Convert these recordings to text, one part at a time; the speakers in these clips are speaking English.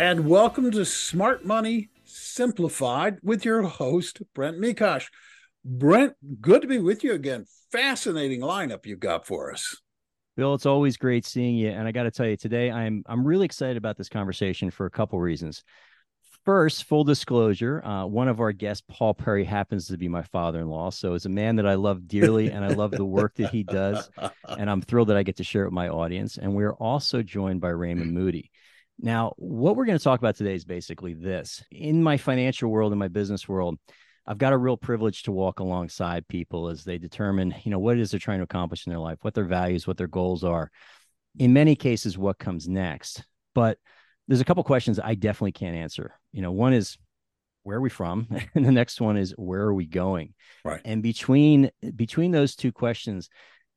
And welcome to Smart Money Simplified with your host, Brent Mekosh. Brent, good to be with you again. Fascinating lineup you've got for us. Bill, it's always great seeing you. And I got to tell you, today I'm I'm really excited about this conversation for a couple reasons. First, full disclosure, uh, one of our guests, Paul Perry, happens to be my father-in-law. So it's a man that I love dearly, and I love the work that he does. And I'm thrilled that I get to share it with my audience. And we're also joined by Raymond Moody. Now, what we're going to talk about today is basically this. In my financial world, in my business world, I've got a real privilege to walk alongside people as they determine, you know, what it is they're trying to accomplish in their life, what their values, what their goals are. In many cases, what comes next. But there's a couple questions I definitely can't answer. You know, one is where are we from, and the next one is where are we going? Right. And between between those two questions,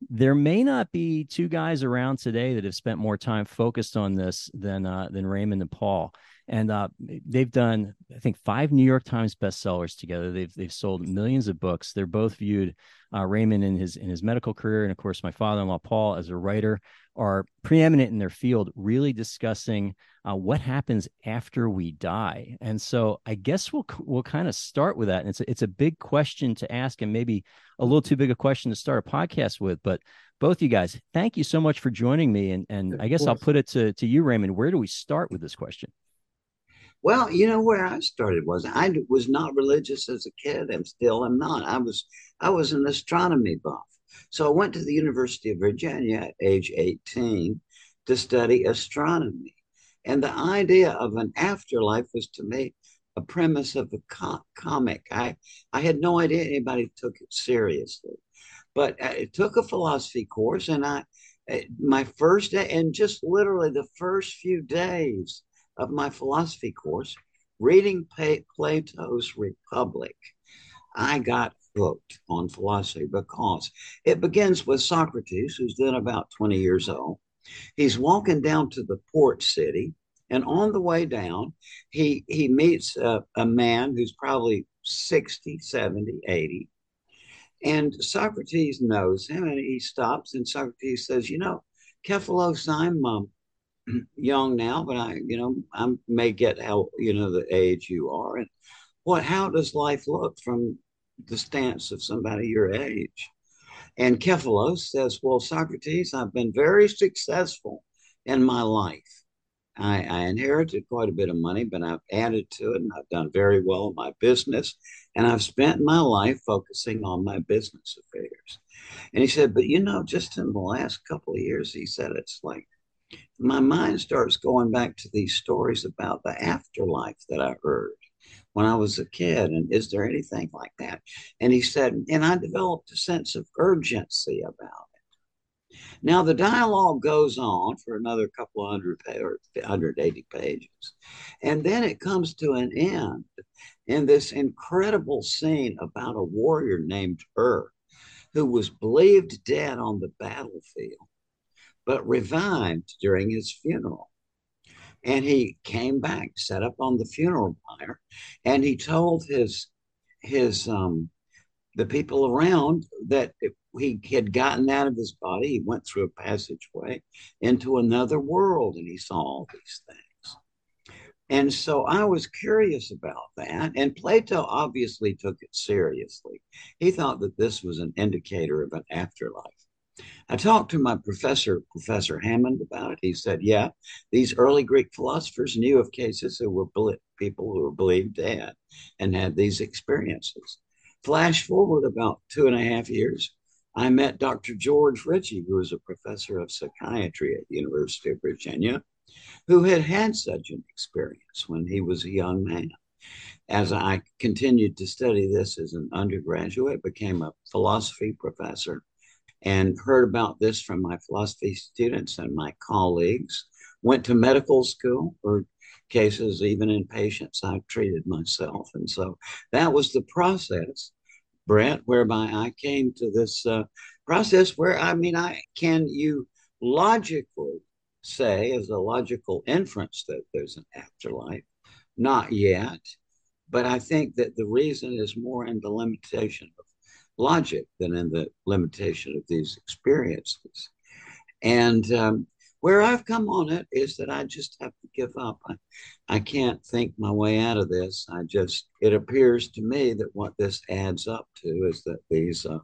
there may not be two guys around today that have spent more time focused on this than uh, than Raymond and Paul. And uh, they've done, I think, five New York Times bestsellers together. They've they've sold millions of books. They're both viewed uh, Raymond in his in his medical career, and of course, my father-in-law Paul as a writer are preeminent in their field, really discussing uh, what happens after we die. And so, I guess we'll we'll kind of start with that. And it's a, it's a big question to ask, and maybe a little too big a question to start a podcast with. But both you guys, thank you so much for joining me. And and I guess I'll put it to to you, Raymond. Where do we start with this question? Well, you know where I started was I was not religious as a kid. I'm still am not. I was I was an astronomy buff. So I went to the University of Virginia at age 18 to study astronomy. And the idea of an afterlife was to me a premise of a co- comic. I, I had no idea anybody took it seriously. But I took a philosophy course and I, eh, my first day, and just literally the first few days of my philosophy course, reading Plato's Republic, I got hooked on philosophy because it begins with Socrates, who's then about 20 years old. He's walking down to the port city, and on the way down, he, he meets a, a man who's probably 60, 70, 80. And Socrates knows him, and he stops, and Socrates says, You know, Cephalus, I'm um, young now, but I, you know, I may get how, you know, the age you are. And what, how does life look from the stance of somebody your age? And Cephalus says, Well, Socrates, I've been very successful in my life. I, I, inherited quite a bit of money, but I've added to it and I've done very well in my business. And I've spent my life focusing on my business affairs. And he said, But you know, just in the last couple of years, he said, it's like my mind starts going back to these stories about the afterlife that I heard when I was a kid. And is there anything like that? And he said, and I developed a sense of urgency about it. Now, the dialogue goes on for another couple of hundred or 180 pages. And then it comes to an end in this incredible scene about a warrior named Ur, who was believed dead on the battlefield but revived during his funeral. And he came back, set up on the funeral pyre, and he told his his um, the people around that he had gotten out of his body. He went through a passageway into another world, and he saw all these things. And so I was curious about that. And Plato obviously took it seriously. He thought that this was an indicator of an afterlife. I talked to my professor, Professor Hammond, about it. He said, yeah, these early Greek philosophers knew of cases who were people who were believed dead and had these experiences. Flash forward about two and a half years, I met Dr. George Ritchie, who was a professor of psychiatry at the University of Virginia, who had had such an experience when he was a young man. As I continued to study this as an undergraduate, became a philosophy professor and heard about this from my philosophy students and my colleagues. Went to medical school for cases, even in patients I've treated myself. And so that was the process, Brent, whereby I came to this uh, process where, I mean, I can you logically say, as a logical inference, that there's an afterlife? Not yet. But I think that the reason is more in the limitation logic than in the limitation of these experiences. And um, where I've come on it is that I just have to give up. I, I can't think my way out of this. I just, it appears to me that what this adds up to is that these uh,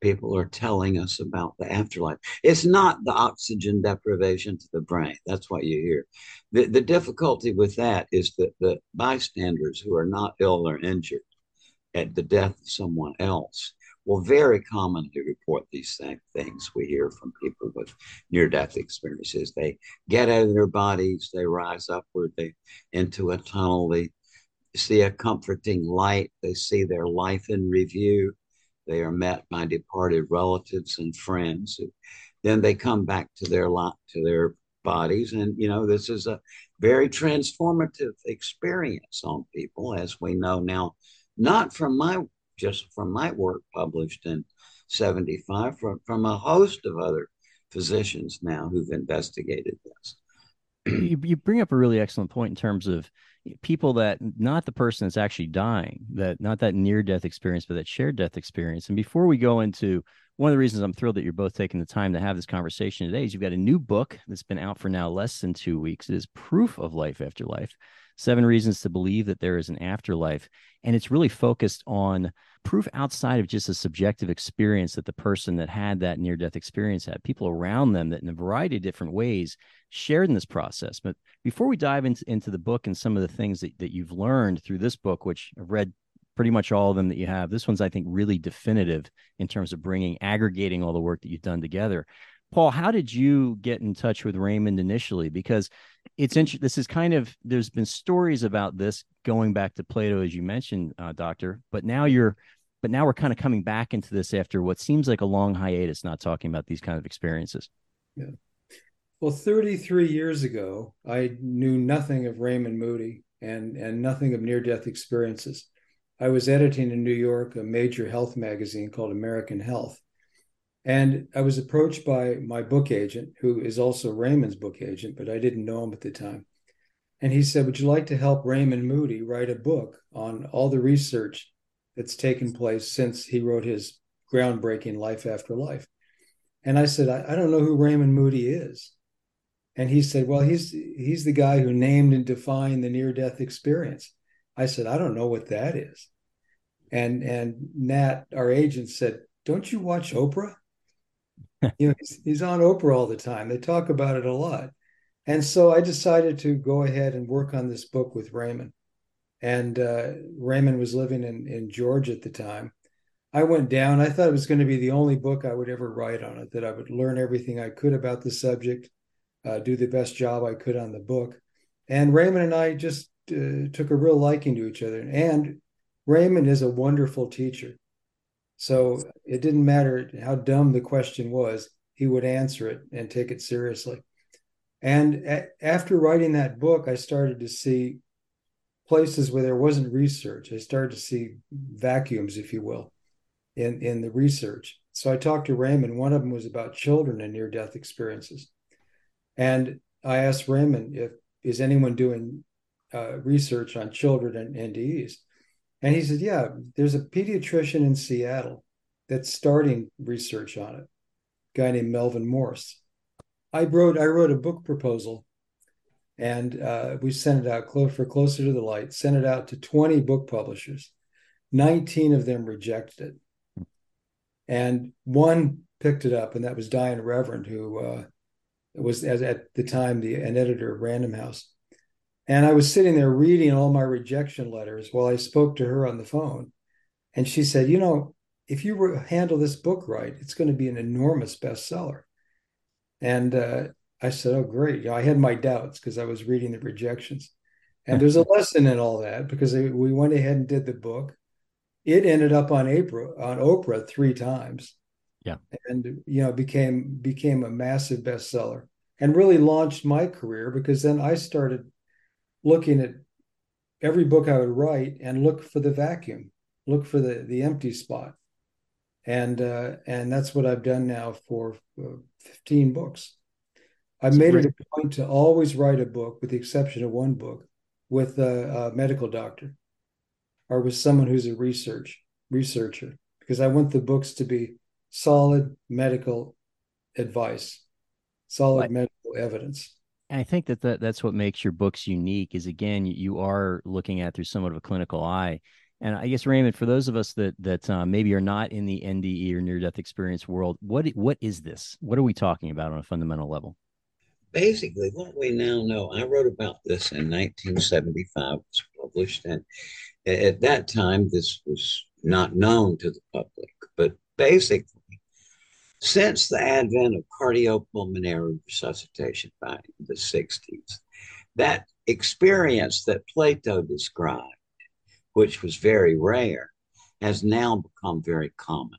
people are telling us about the afterlife. It's not the oxygen deprivation to the brain. That's what you hear. The, the difficulty with that is that the bystanders who are not ill or injured at the death of someone else will very commonly report these things we hear from people with near death experiences. They get out of their bodies, they rise upward they, into a tunnel, they see a comforting light, they see their life in review they are met by departed relatives and friends. Then they come back to their lot to their bodies, and you know this is a very transformative experience on people, as we know now. Not from my just from my work published in 75, from, from a host of other physicians now who've investigated this. you, you bring up a really excellent point in terms of people that not the person that's actually dying, that not that near death experience, but that shared death experience. And before we go into one of the reasons I'm thrilled that you're both taking the time to have this conversation today is you've got a new book that's been out for now less than two weeks. It is Proof of Life After Life Seven Reasons to Believe That There is an Afterlife. And it's really focused on proof outside of just a subjective experience that the person that had that near death experience had, people around them that in a variety of different ways shared in this process. But before we dive into, into the book and some of the things that, that you've learned through this book, which I've read pretty much all of them that you have, this one's, I think, really definitive in terms of bringing, aggregating all the work that you've done together. Paul, how did you get in touch with Raymond initially? Because it's interesting. This is kind of there's been stories about this going back to Plato, as you mentioned, uh, Doctor. But now you're, but now we're kind of coming back into this after what seems like a long hiatus, not talking about these kind of experiences. Yeah. Well, 33 years ago, I knew nothing of Raymond Moody and and nothing of near death experiences. I was editing in New York a major health magazine called American Health and I was approached by my book agent, who is also Raymond's book agent, but I didn't know him at the time. And he said, Would you like to help Raymond Moody write a book on all the research that's taken place since he wrote his groundbreaking Life After Life? And I said, I, I don't know who Raymond Moody is. And he said, Well, he's he's the guy who named and defined the near-death experience. I said, I don't know what that is. And and Nat, our agent, said, Don't you watch Oprah? you know, he's, he's on Oprah all the time. They talk about it a lot. And so I decided to go ahead and work on this book with Raymond. And uh, Raymond was living in, in Georgia at the time. I went down. I thought it was going to be the only book I would ever write on it, that I would learn everything I could about the subject, uh, do the best job I could on the book. And Raymond and I just uh, took a real liking to each other. And Raymond is a wonderful teacher. So it didn't matter how dumb the question was, he would answer it and take it seriously. And a- after writing that book, I started to see places where there wasn't research. I started to see vacuums, if you will, in, in the research. So I talked to Raymond. One of them was about children and near death experiences. And I asked Raymond if is anyone doing uh, research on children and NDEs. And he said, Yeah, there's a pediatrician in Seattle that's starting research on it, a guy named Melvin Morse. I wrote I wrote a book proposal and uh, we sent it out for closer to the light sent it out to 20 book publishers. 19 of them rejected it. And one picked it up and that was Diane Reverand who uh, was as at the time the an editor of random house and I was sitting there reading all my rejection letters while I spoke to her on the phone. And she said, You know, if you handle this book right, it's going to be an enormous bestseller. And uh, I said, Oh, great. You know, I had my doubts because I was reading the rejections. And there's a lesson in all that because we went ahead and did the book. It ended up on Oprah, on Oprah three times. Yeah. And you know, became became a massive bestseller and really launched my career because then I started looking at every book I would write and look for the vacuum, look for the the empty spot. And uh, and that's what I've done now for uh, 15 books. I've made great. it a point to always write a book, with the exception of one book, with a, a medical doctor or with someone who's a research researcher, because I want the books to be solid medical advice, solid right. medical evidence. I think that, that that's what makes your books unique is again, you are looking at through somewhat of a clinical eye. And I guess Raymond, for those of us that that uh, maybe are not in the NDE or near death experience world, what what is this? What are we talking about on a fundamental level? Basically, what we now know, I wrote about this in 1975. It was published, and at that time, this was not known to the public. But basically, since the advent of cardiopulmonary resuscitation in the 60s, that experience that Plato described, which was very rare, has now become very common.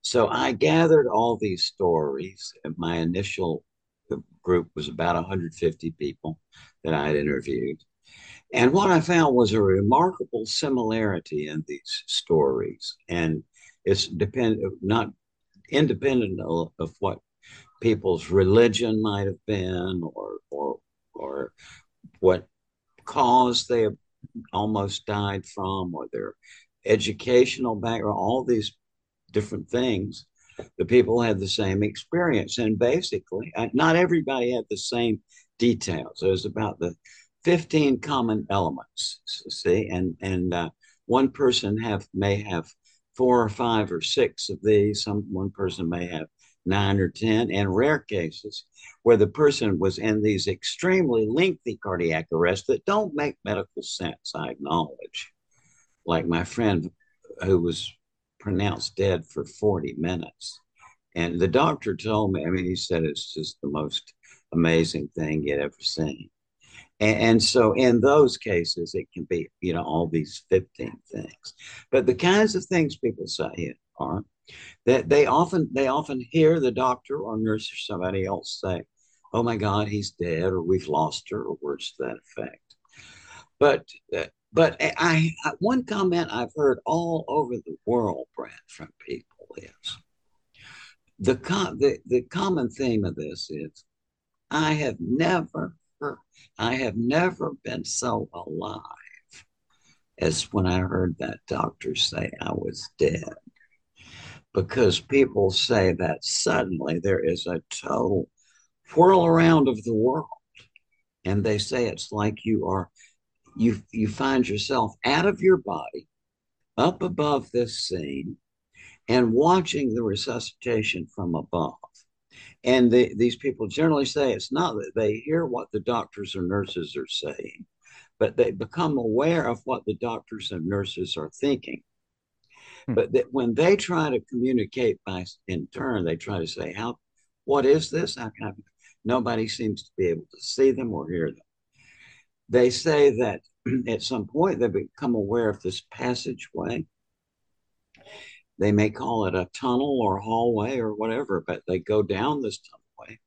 So I gathered all these stories. My initial group was about 150 people that I had interviewed. And what I found was a remarkable similarity in these stories. And it's depend not independent of, of what people's religion might have been or or or what cause they almost died from or their educational background all these different things the people had the same experience. And basically uh, not everybody had the same details. It was about the 15 common elements see? And and uh, one person have may have four or five or six of these. Some one person may have nine or ten, and rare cases where the person was in these extremely lengthy cardiac arrests that don't make medical sense. I acknowledge, like my friend who was pronounced dead for 40 minutes. And the doctor told me, I mean, he said it's just the most amazing thing he'd ever seen. And, and, so in those cases, it can be, you know, all these 15 things. But the kinds of things people say are that they often they often hear the doctor or nurse or somebody else say, oh my God, he's dead, or we've lost her, or words to that effect. But but I, I one comment I've heard all over the world, Brad, from people is the, the the common theme of this is I have never I have never been so alive as when I heard that doctor say I was dead. Because people say that suddenly there is a total whirl around of the world. And they say it's like you are, you, you find yourself out of your body, up above this scene, and watching the resuscitation from above. And the, these people generally say it's not that they hear what the doctors or nurses are saying, but they become aware of what the doctors and nurses are thinking. Hmm. But that when they try to communicate by in turn, they try to say, "How? What is this? How can I?" Nobody seems to be able to see them or hear them. They say that at some point they become aware of this passageway they may call it a tunnel or hallway or whatever, but they go down this tunnelway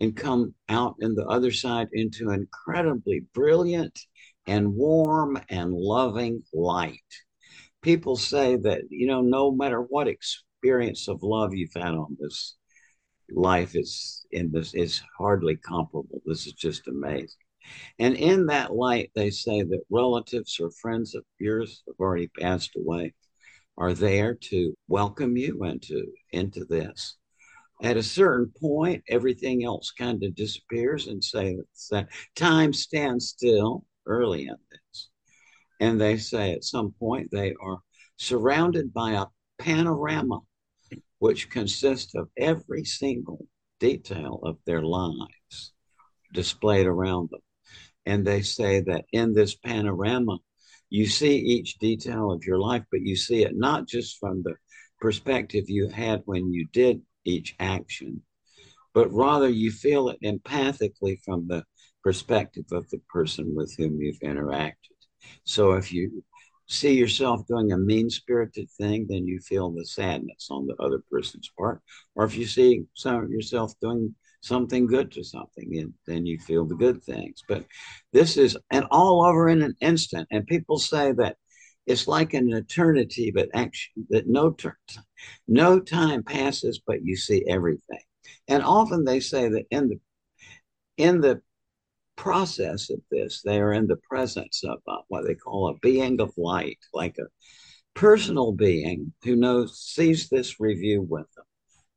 and come out in the other side into incredibly brilliant and warm and loving light. People say that, you know, no matter what experience of love you've had on this life is in this is hardly comparable. This is just amazing. And in that light, they say that relatives or friends of yours have already passed away are there to welcome you and to into this. At a certain point, everything else kind of disappears and say that time stands still early in this. And they say at some point they are surrounded by a panorama which consists of every single detail of their lives displayed around them. And they say that in this panorama, you see each detail of your life, but you see it not just from the perspective you had when you did each action, but rather you feel it empathically from the perspective of the person with whom you've interacted. So if you see yourself doing a mean spirited thing, then you feel the sadness on the other person's part. Or if you see some yourself doing something good to something, and then you feel the good things. But this is and all over in an instant. And people say that it's like an eternity, but actually that no no time passes, but you see everything. And often they say that in the in the process of this, they are in the presence of uh, what they call a being of light, like a personal being who knows sees this review with them,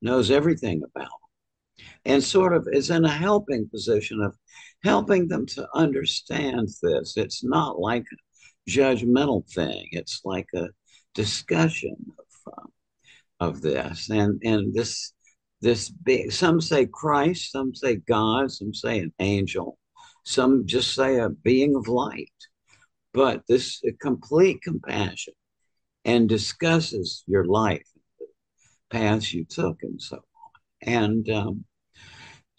knows everything about and sort of is in a helping position of helping them to understand this. It's not like a judgmental thing. It's like a discussion of uh, of this, and and this this big. Some say Christ, some say God, some say an angel some just say a being of light. But this complete compassion and discusses your life, the paths you took, and so on. And um,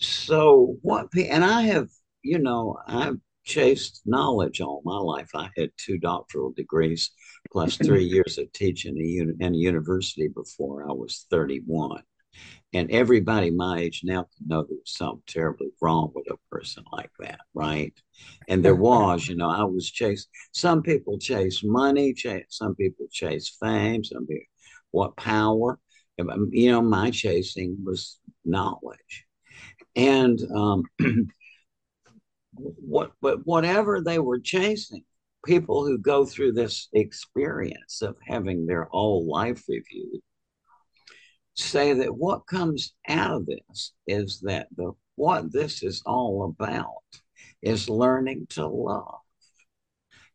so, what, and I have, you know, I've chased knowledge all my life. I had two doctoral degrees plus three years of teaching in a university before I was 31. And everybody my age now can know there was something terribly wrong with a person like that, right? And there was, you know, I was chased. Some people chase money, chase, some people chase fame, some people what power. Um, you know, my chasing was knowledge. And um, what, but whatever they were chasing, people who go through this experience of having their whole life reviewed say that what comes out of this is that the what this is all about is learning to love.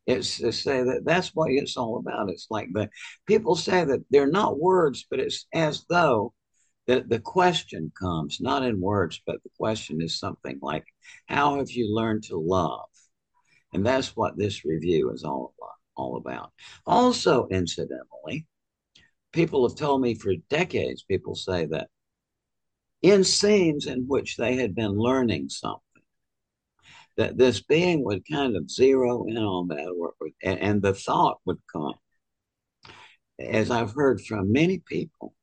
It's to say that that's what it's all about. It's like the people say that they're not words, but it's as though that the question comes not in words, but the question is something like, "How have you learned to love?" And that's what this review is all. All about. Also, incidentally, people have told me for decades, people say that in scenes in which they had been learning something, that this being would kind of zero in on that, or, and the thought would come, as I've heard from many people,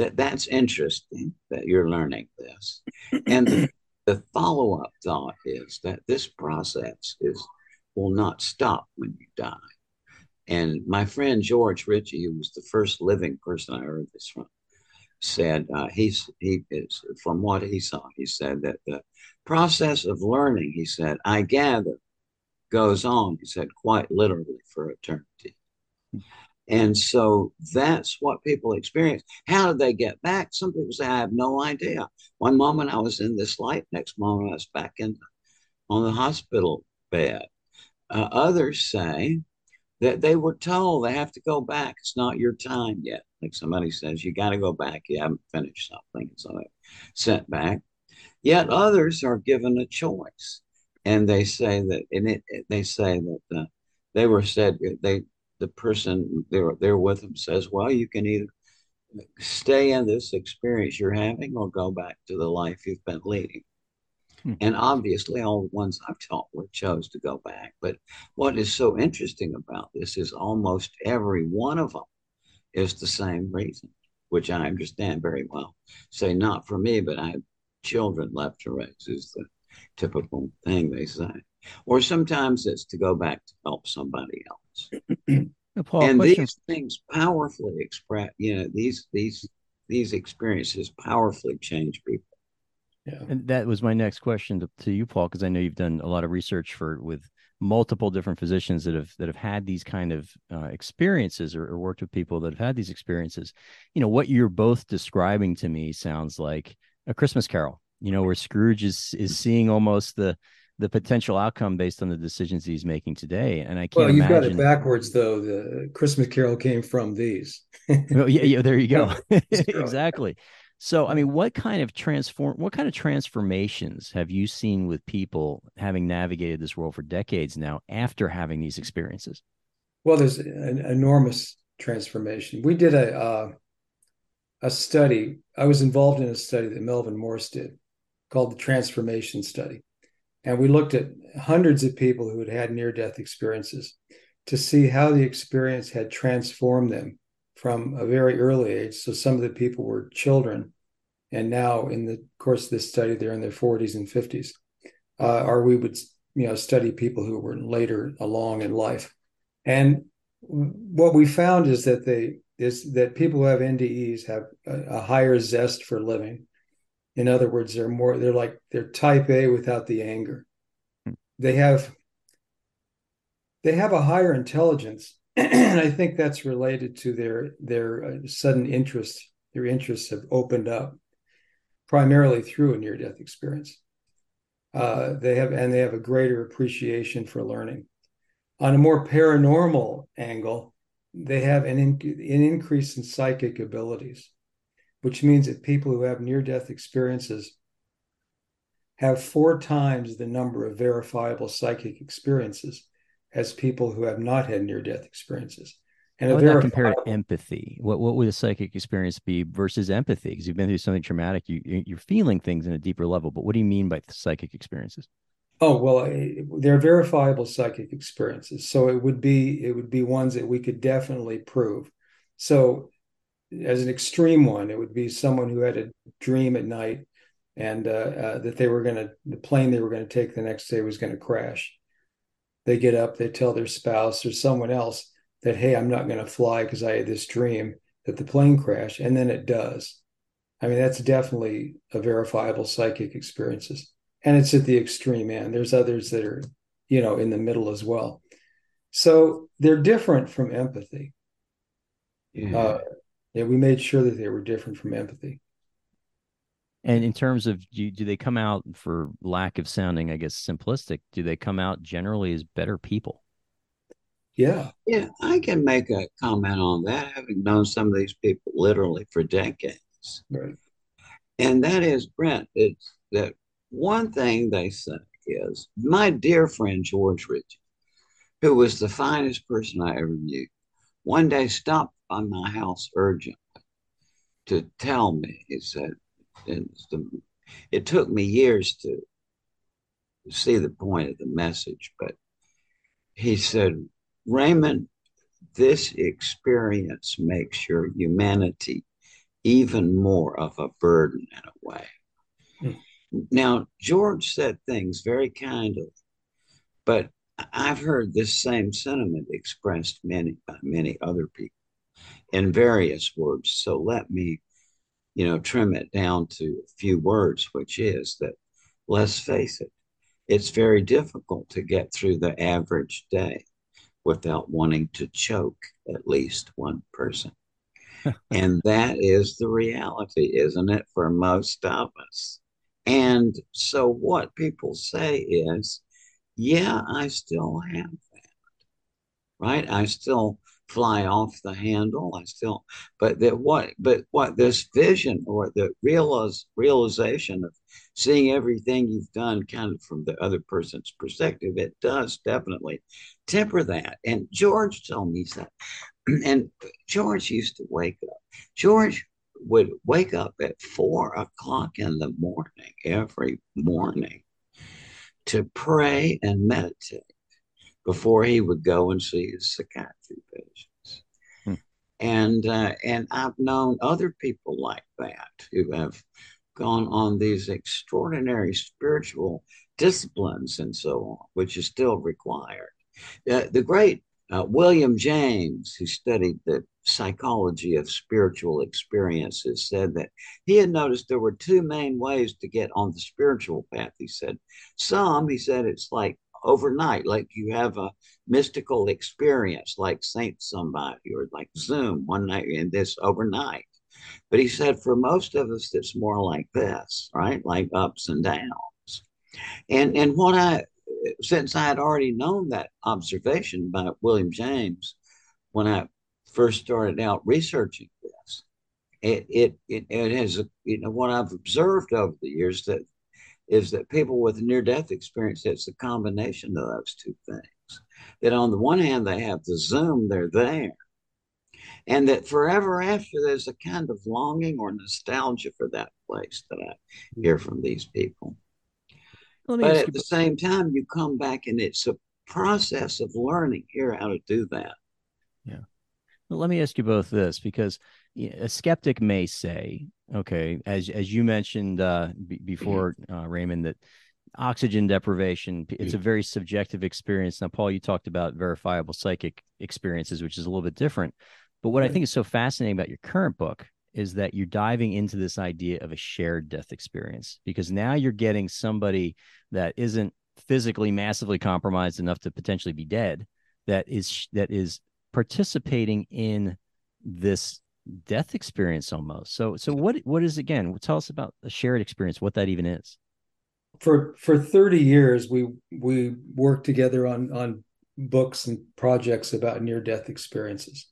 that that's interesting that you're learning this. And the, the follow up thought is that this process is will not stop when you die. And my friend George Ritchie, who was the first living person I heard this from, said uh, he's he is from what he saw. He said that the process of learning, he said, I gather, goes on. He said quite literally for eternity. And so that's what people experience. How did they get back? Some people say, I have no idea. One moment I was in this light, next moment I was back in on the hospital bed. Uh, others say that they were told they have to go back. It's not your time yet. Like somebody says, you got to go back. You haven't finished something. So they sent back. Yet others are given a choice. And they say that, and it, they say that uh, they were said, they, the person they're, they're with them says, well, you can either stay in this experience you're having or go back to the life you've been leading. Hmm. And obviously, all the ones I've taught with chose to go back. But what is so interesting about this is almost every one of them is the same reason, which I understand very well. Say, not for me, but I have children left to raise, is the typical thing they say. Or sometimes it's to go back to help somebody else. Paul, and question. these things powerfully express, you know, these these these experiences powerfully change people. Yeah. And that was my next question to, to you, Paul, because I know you've done a lot of research for with multiple different physicians that have that have had these kind of uh, experiences or, or, worked with people that have had these experiences. You know, what you're both describing to me sounds like a Christmas Carol. You know, where Scrooge is is seeing almost the the potential outcome based on the decisions he's making today. And I can't. Well, you've imagine... got it backwards, though. The Christmas Carol came from these. well, yeah, yeah. There you go. exactly. So, I mean, what kind of transform, what kind of transformations have you seen with people having navigated this world for decades now after having these experiences? Well, there's an enormous transformation. We did a uh, a study. I was involved in a study that Melvin Morse did called the Transformation Study, and we looked at hundreds of people who had had near death experiences. to see how the experience had transformed them from a very early age. So some of the people were children, and now in the course of this study, they're in their 40s and 50s. Uh, or we would, you know, study people who were later along in life. And what we found is that they is that people who have NDEs have a, a higher zest for living. In other words, they're more they're like they're type A without the anger. They have they have a higher intelligence and I think that's related to their their uh, sudden interest. Their interests have opened up primarily through a near death experience. Uh, they have and they have a greater appreciation for learning. On a more paranormal angle, they have an, in, an increase in psychic abilities, which means that people who have near death experiences have four times the number of verifiable psychic experiences as people who have not had near death experiences. And How would that compare to empathy? What what would a psychic experience be versus empathy? Because you've been through something traumatic, you you're feeling things in a deeper level. But what do you mean by psychic experiences? Oh well, eh, they're verifiable psychic experiences. So it would be it would be ones that we could definitely prove. So, as an extreme one, it would be someone who had a dream at night and uh, uh, that they were going to the plane they were going to take the next day was going to crash they get up, they tell their spouse or someone else that, hey, I'm not going to fly because I had this dream that the plane crashed, and then it does. I mean, that's definitely a verifiable psychic experiences. And it's at the extreme end. There's others that are, you know, in the middle as well. So they're different from empathy. Yeah. Uh, yeah, we made sure that they were different from empathy. And in terms of do, do they come out for lack of sounding, I guess, simplistic? Do they come out generally as better people? Yeah. Yeah, I can make a comment on that, having known some of these people literally for decades. Right. And that is, Brent, it's that one thing they say is my dear friend George Ritchie, who was the finest person I ever knew, one day stopped by my house urgently to tell me, he said, the, it took me years to see the point of the message, but he said, Raymond, this experience makes your humanity even more of a burden in a way. Hmm. Now, George said things very kindly, but I've heard this same sentiment expressed many by many other people in various words. So let me you know, trim it down to a few words, which is that let's face it, it's very difficult to get through the average day without wanting to choke at least one person. and that is the reality, isn't it, for most of us? And so what people say is, yeah, I still have that, right? I still fly off the handle. I still, but that what, but what this vision or the realize, realization of seeing everything you've done kind of from the other person's perspective, it does definitely temper that. And George told me that. And George used to wake up. George would wake up at four o'clock in the morning every morning to pray and meditate before he would go and see his psychiatry patients. Hmm. And uh, and I've known other people like that who have gone on these extraordinary spiritual disciplines and so on, which is still required. Uh, the great uh, William James, who studied the psychology of spiritual experiences, said that he had noticed there were two main ways to get on the spiritual path. He said, some, he said, it's like overnight, like you have a mystical experience, like Saint somebody or like Zoom one night in this overnight. But he said for most of us, it's more like this, right? Like ups and downs. And and what I since I had already known that observation by William James when I first started out researching this, it it it, it has you know what I've observed over the years that is that people with near death experience, it's a combination of those two things. That on the one hand, they have the Zoom, they're there. And that forever after, there's a kind of longing or nostalgia for that place that I hear from these people. But at the same time, you come back and it's a process of learning here how to do that. Yeah. Well, let me ask you both this because a skeptic may say, okay, as as you mentioned uh, b- before, uh, Raymond, that oxygen deprivation it's a very subjective experience. Now, Paul, you talked about verifiable psychic experiences, which is a little bit different. But what I think is so fascinating about your current book is that you're diving into this idea of a shared death experience because now you're getting somebody that isn't physically massively compromised enough to potentially be dead that is that is participating in this death experience almost so so what what is again tell us about a shared experience what that even is for for 30 years we we worked together on on books and projects about near death experiences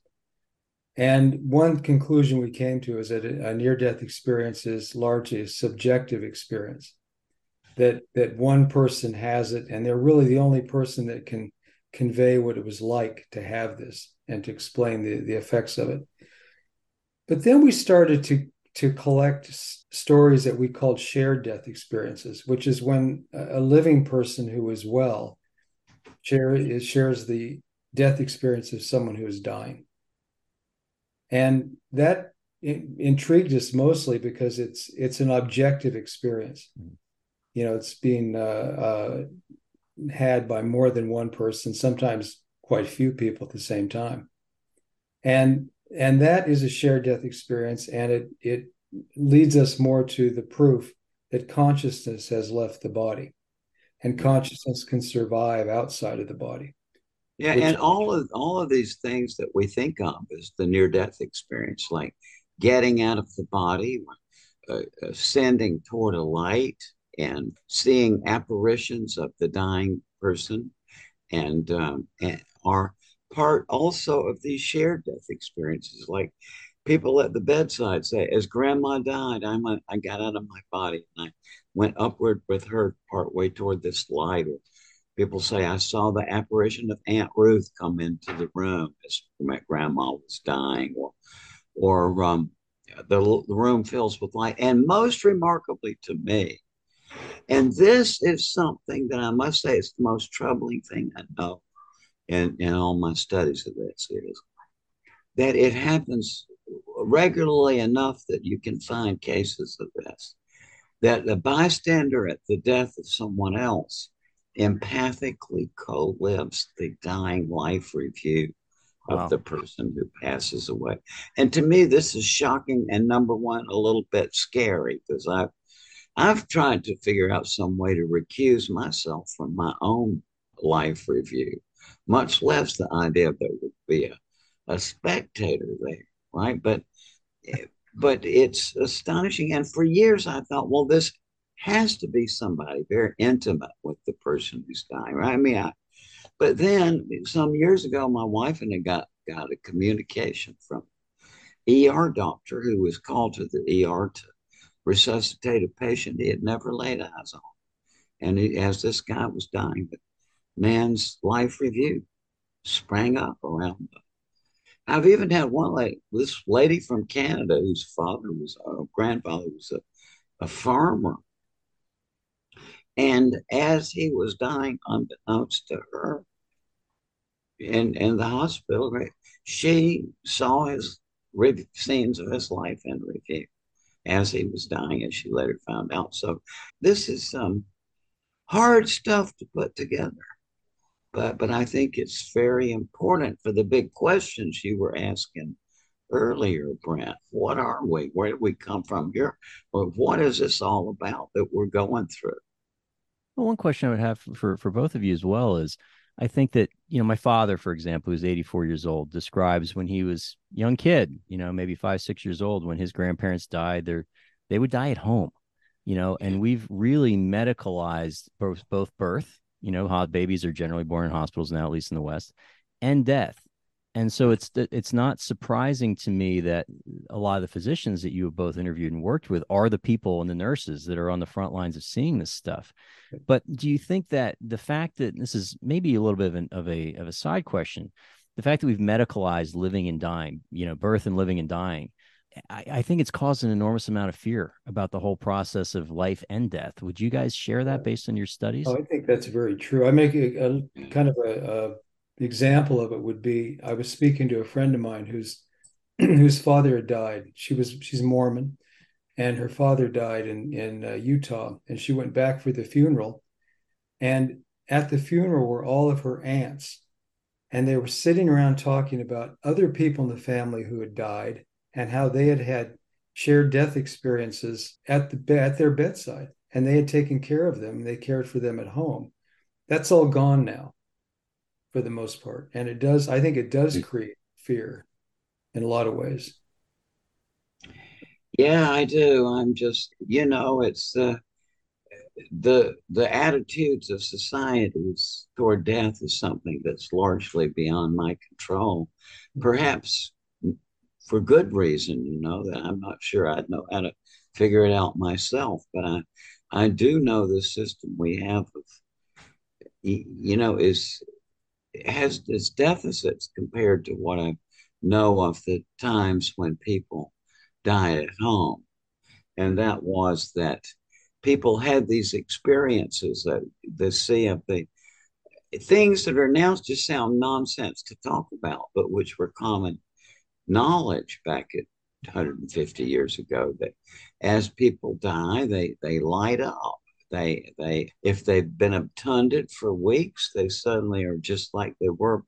and one conclusion we came to is that a near death experience is largely a subjective experience. That that one person has it, and they're really the only person that can convey what it was like to have this and to explain the, the effects of it. But then we started to to collect stories that we called shared death experiences, which is when a living person who is well share, shares the death experience of someone who is dying. And that intrigued us mostly because it's it's an objective experience. Mm. you know it's being uh, uh, had by more than one person sometimes quite a few people at the same time. And and that is a shared death experience and it it leads us more to the proof that consciousness has left the body and consciousness can survive outside of the body. Yeah, and all of all of these things that we think of as the near death experience, like getting out of the body, uh, ascending toward a light, and seeing apparitions of the dying person, and, um, and are part also of these shared death experiences. Like people at the bedside say, "As Grandma died, I'm a, I got out of my body and I went upward with her partway toward this light." Or, People say, I saw the apparition of Aunt Ruth come into the room as my grandma was dying, or, or um, the, the room fills with light. And most remarkably to me, and this is something that I must say is the most troubling thing I know in, in all my studies of that is that it happens regularly enough that you can find cases of this. That the bystander at the death of someone else empathically co-lives the dying life review of wow. the person who passes away. And to me, this is shocking and number one, a little bit scary because I've I've tried to figure out some way to recuse myself from my own life review, much less the idea that there would be a, a spectator there, right? But but it's astonishing. And for years I thought, well, this has to be somebody very intimate with the person who's dying, right? I mean, I, but then some years ago, my wife and I got got a communication from ER doctor who was called to the ER to resuscitate a patient he had never laid eyes on, and he, as this guy was dying, the man's life review sprang up around them. I've even had one lady, this lady from Canada whose father was, uh, grandfather was a, a farmer and as he was dying, unbeknownst to her, in, in the hospital, she saw his scenes of his life in review as he was dying, as she later found out. So this is some hard stuff to put together. But but I think it's very important for the big questions you were asking earlier, Brent. What are we? Where did we come from here? Or what is this all about that we're going through? Well, one question I would have for for both of you as well is, I think that you know my father, for example, who's 84 years old, describes when he was young kid, you know, maybe five six years old, when his grandparents died, they they would die at home, you know, and we've really medicalized both both birth, you know, how babies are generally born in hospitals now, at least in the West, and death. And so it's it's not surprising to me that a lot of the physicians that you have both interviewed and worked with are the people and the nurses that are on the front lines of seeing this stuff. But do you think that the fact that this is maybe a little bit of, an, of a of a side question the fact that we've medicalized living and dying you know birth and living and dying I, I, think it's caused an enormous amount of fear about the whole process of life and death. Would you guys share that based on your studies? Oh, I think that's very true. I make a, a kind of a, a, example of it would be I was speaking to a friend of mine whose whose father had died. She was she's Mormon, and her father died in in uh, Utah, and she went back for the funeral, and at the funeral were all of her aunts, and they were sitting around talking about other people in the family who had died and how they had had shared death experiences at the at their bedside and they had taken care of them they cared for them at home. That's all gone now for the most part. And it does i think it does create fear in a lot of ways. Yeah i do. I'm just you know it's the the the attitudes of societies toward death is something that's largely beyond my control. Mm-hmm. Perhaps for good reason, you know, that I'm not sure I'd know how to figure it out myself, but I, I do know the system we have of, you know, is has its deficits compared to what I know of the times when people died at home. And that was that people had these experiences that the see of the things that are now just sound nonsense to talk about, but which were common knowledge back at 150 years ago that as people die, they they light up. They they if they've been obtunded for weeks, they suddenly are just like they were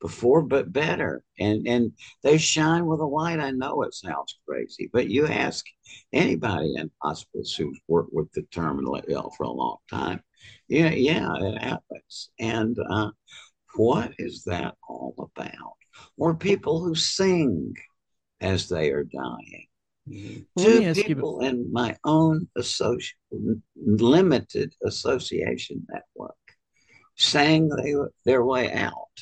before, but better. And and they shine with a light. I know it sounds crazy, but you ask anybody in hospice who's worked with the terminally ill for a long time, yeah, yeah, it happens. And uh, what is that all about? Or people who sing as they are dying. Mm-hmm. Two people you... in my own associ- limited association network sang they, their way out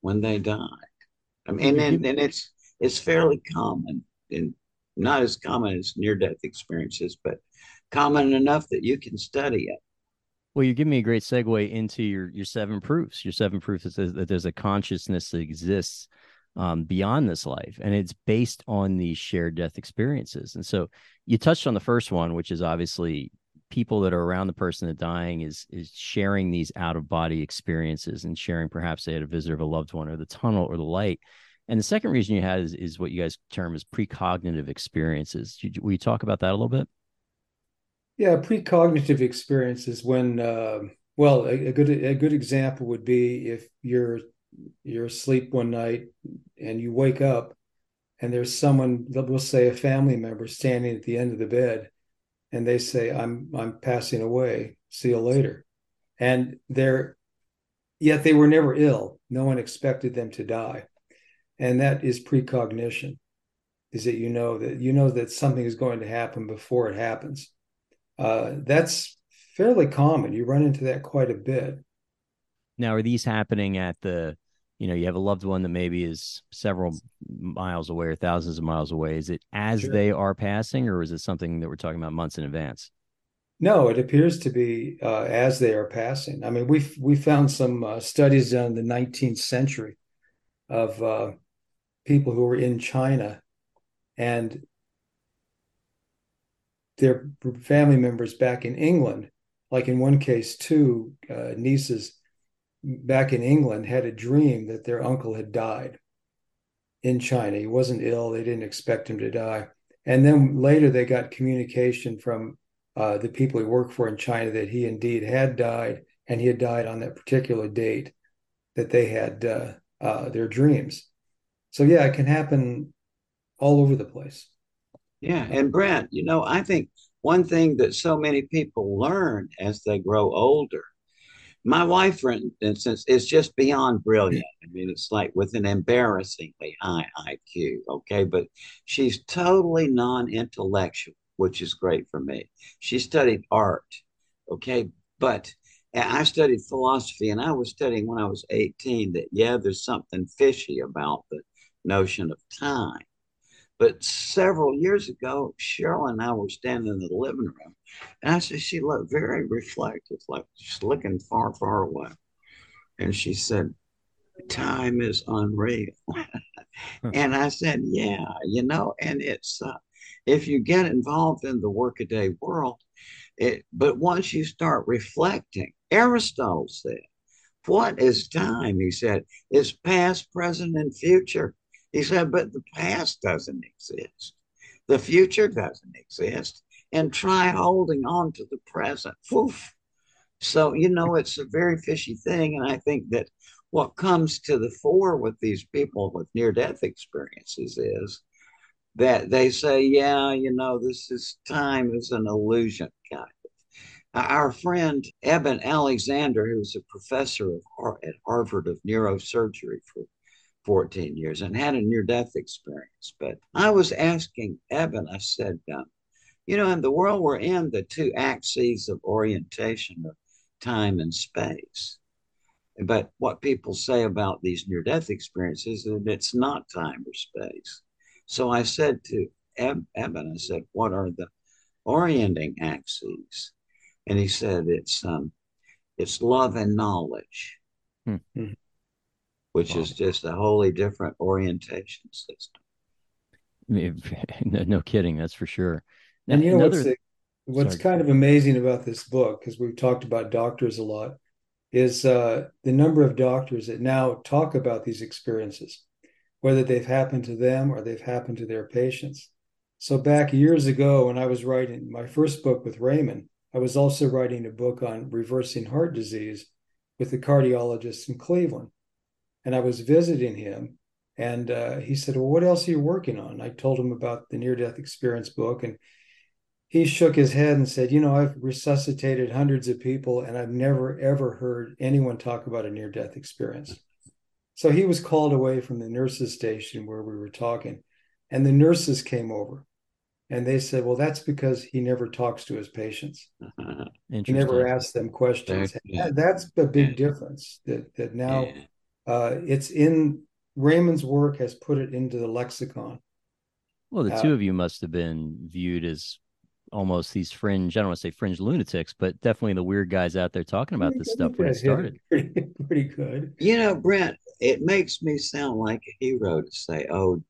when they died. I mean, and, and it's it's fairly common, and not as common as near death experiences, but common enough that you can study it. Well, you're giving me a great segue into your your seven proofs. Your seven proofs that, that there's a consciousness that exists um, beyond this life, and it's based on these shared death experiences. And so, you touched on the first one, which is obviously people that are around the person that dying is is sharing these out of body experiences and sharing perhaps they had a visitor of a loved one or the tunnel or the light. And the second reason you had is, is what you guys term as precognitive experiences. Will you talk about that a little bit? Yeah, precognitive experiences when uh, well, a, a, good a good example would be if you're you're asleep one night and you wake up and there's someone we'll say a family member standing at the end of the bed and they say i'm i'm passing away. See you later. And they're yet they were never ill. No one expected them to die. And that is precognition is that you know that you know that something is going to happen before it happens uh, that's fairly common. You run into that quite a bit. Now, are these happening at the, you know, you have a loved one that maybe is several miles away or thousands of miles away. Is it as sure. they are passing, or is it something that we're talking about months in advance? No, it appears to be uh, as they are passing. I mean, we we found some uh, studies done in the 19th century of uh, people who were in China, and their family members back in England, like in one case, two uh, nieces back in England had a dream that their uncle had died in China. He wasn't ill, they didn't expect him to die. And then later they got communication from uh, the people he worked for in China that he indeed had died and he had died on that particular date that they had uh, uh, their dreams. So, yeah, it can happen all over the place. Yeah. And Brent, you know, I think one thing that so many people learn as they grow older, my wife, for instance, is just beyond brilliant. I mean, it's like with an embarrassingly high IQ, okay? But she's totally non intellectual, which is great for me. She studied art, okay? But I studied philosophy, and I was studying when I was 18 that, yeah, there's something fishy about the notion of time. But several years ago, Cheryl and I were standing in the living room, and I said, She looked very reflective, like she's looking far, far away. And she said, time is unreal. and I said, yeah, you know, and it's, uh, if you get involved in the workaday world, it, but once you start reflecting, Aristotle said, what is time? He said, it's past, present, and future. He said, but the past doesn't exist. The future doesn't exist. And try holding on to the present. Oof. So, you know, it's a very fishy thing. And I think that what comes to the fore with these people with near death experiences is that they say, yeah, you know, this is time is an illusion, kind of. Uh, our friend Eben Alexander, who's a professor of, at Harvard of neurosurgery for 14 years and had a near death experience. But I was asking Eben, I said, um, you know, in the world we're in, the two axes of orientation are time and space. But what people say about these near death experiences is that it's not time or space. So I said to Eben, I said, what are the orienting axes? And he said, it's, um, it's love and knowledge, hmm. Which wow. is just a wholly different orientation system. No, no kidding, that's for sure. Now, and you know another... what's, what's kind of amazing about this book, because we've talked about doctors a lot, is uh, the number of doctors that now talk about these experiences, whether they've happened to them or they've happened to their patients. So back years ago, when I was writing my first book with Raymond, I was also writing a book on reversing heart disease with the cardiologist in Cleveland. And I was visiting him, and uh, he said, Well, what else are you working on? I told him about the near death experience book, and he shook his head and said, You know, I've resuscitated hundreds of people and I've never, ever heard anyone talk about a near death experience. So he was called away from the nurses' station where we were talking, and the nurses came over and they said, Well, that's because he never talks to his patients. He never asks them questions. That, that's a big difference that, that now yeah. Uh, it's in Raymond's work has put it into the lexicon. Well, the uh, two of you must have been viewed as almost these fringe, I don't want to say fringe lunatics, but definitely the weird guys out there talking about this stuff when it started. Pretty, pretty good. You know, Brent, it makes me sound like a hero to say, oh,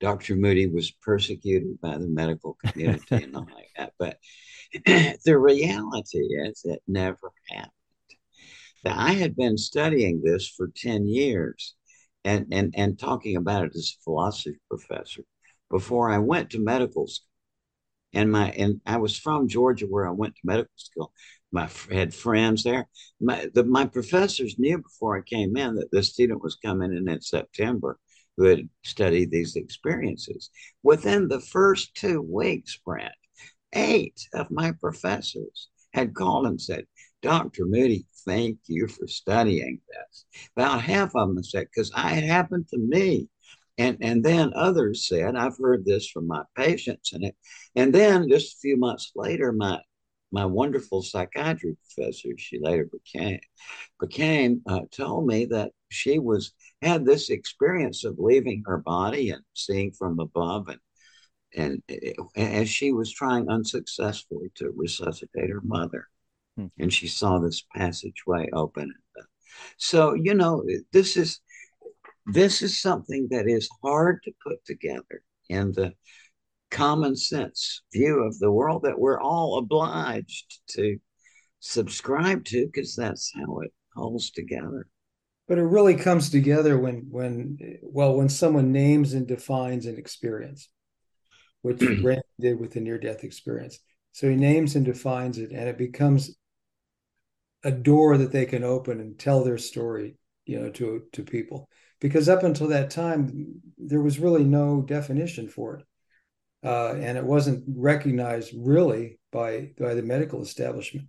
Dr. Moody was persecuted by the medical community and all like that. But the reality is it never happened. Now, I had been studying this for 10 years and, and, and talking about it as a philosophy professor before I went to medical school and my and I was from Georgia where I went to medical school. My had friends there. My the, my professors knew before I came in that the student was coming in in September who had studied these experiences. Within the first two weeks, Brent, eight of my professors had called and said, Dr. Moody, thank you for studying this. About half of them said, because it happened to me. And, and then others said, I've heard this from my patients. And, it, and then just a few months later, my, my wonderful psychiatry professor, she later became, became uh, told me that she was had this experience of leaving her body and seeing from above and and as she was trying unsuccessfully to resuscitate her mother hmm. and she saw this passageway open. So you know this is this is something that is hard to put together in the common sense view of the world that we're all obliged to subscribe to because that's how it holds together. But it really comes together when when well when someone names and defines an experience which Randy did with the near death experience. So he names and defines it and it becomes a door that they can open and tell their story you know to to people. Because up until that time there was really no definition for it. Uh, and it wasn't recognized really by by the medical establishment.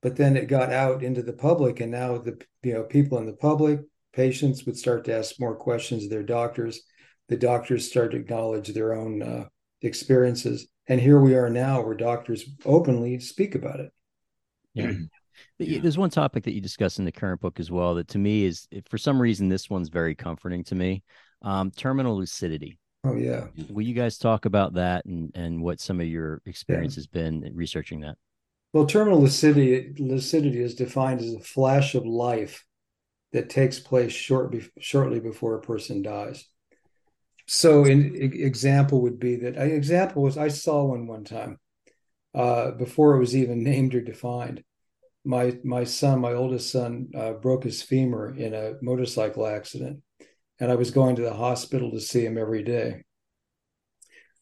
But then it got out into the public and now the you know people in the public patients would start to ask more questions of their doctors. The doctors start to acknowledge their own uh, experiences. And here we are now where doctors openly speak about it. Yeah yeah. There's one topic that you discuss in the current book as well that to me is, for some reason, this one's very comforting to me. Um, terminal lucidity. Oh yeah. Will you guys talk about that and and what some of your experience yeah. has been researching that? Well, terminal lucidity lucidity is defined as a flash of life that takes place short be- shortly before a person dies. So, an example would be that an example was I saw one one time uh, before it was even named or defined. My my son, my oldest son, uh, broke his femur in a motorcycle accident, and I was going to the hospital to see him every day.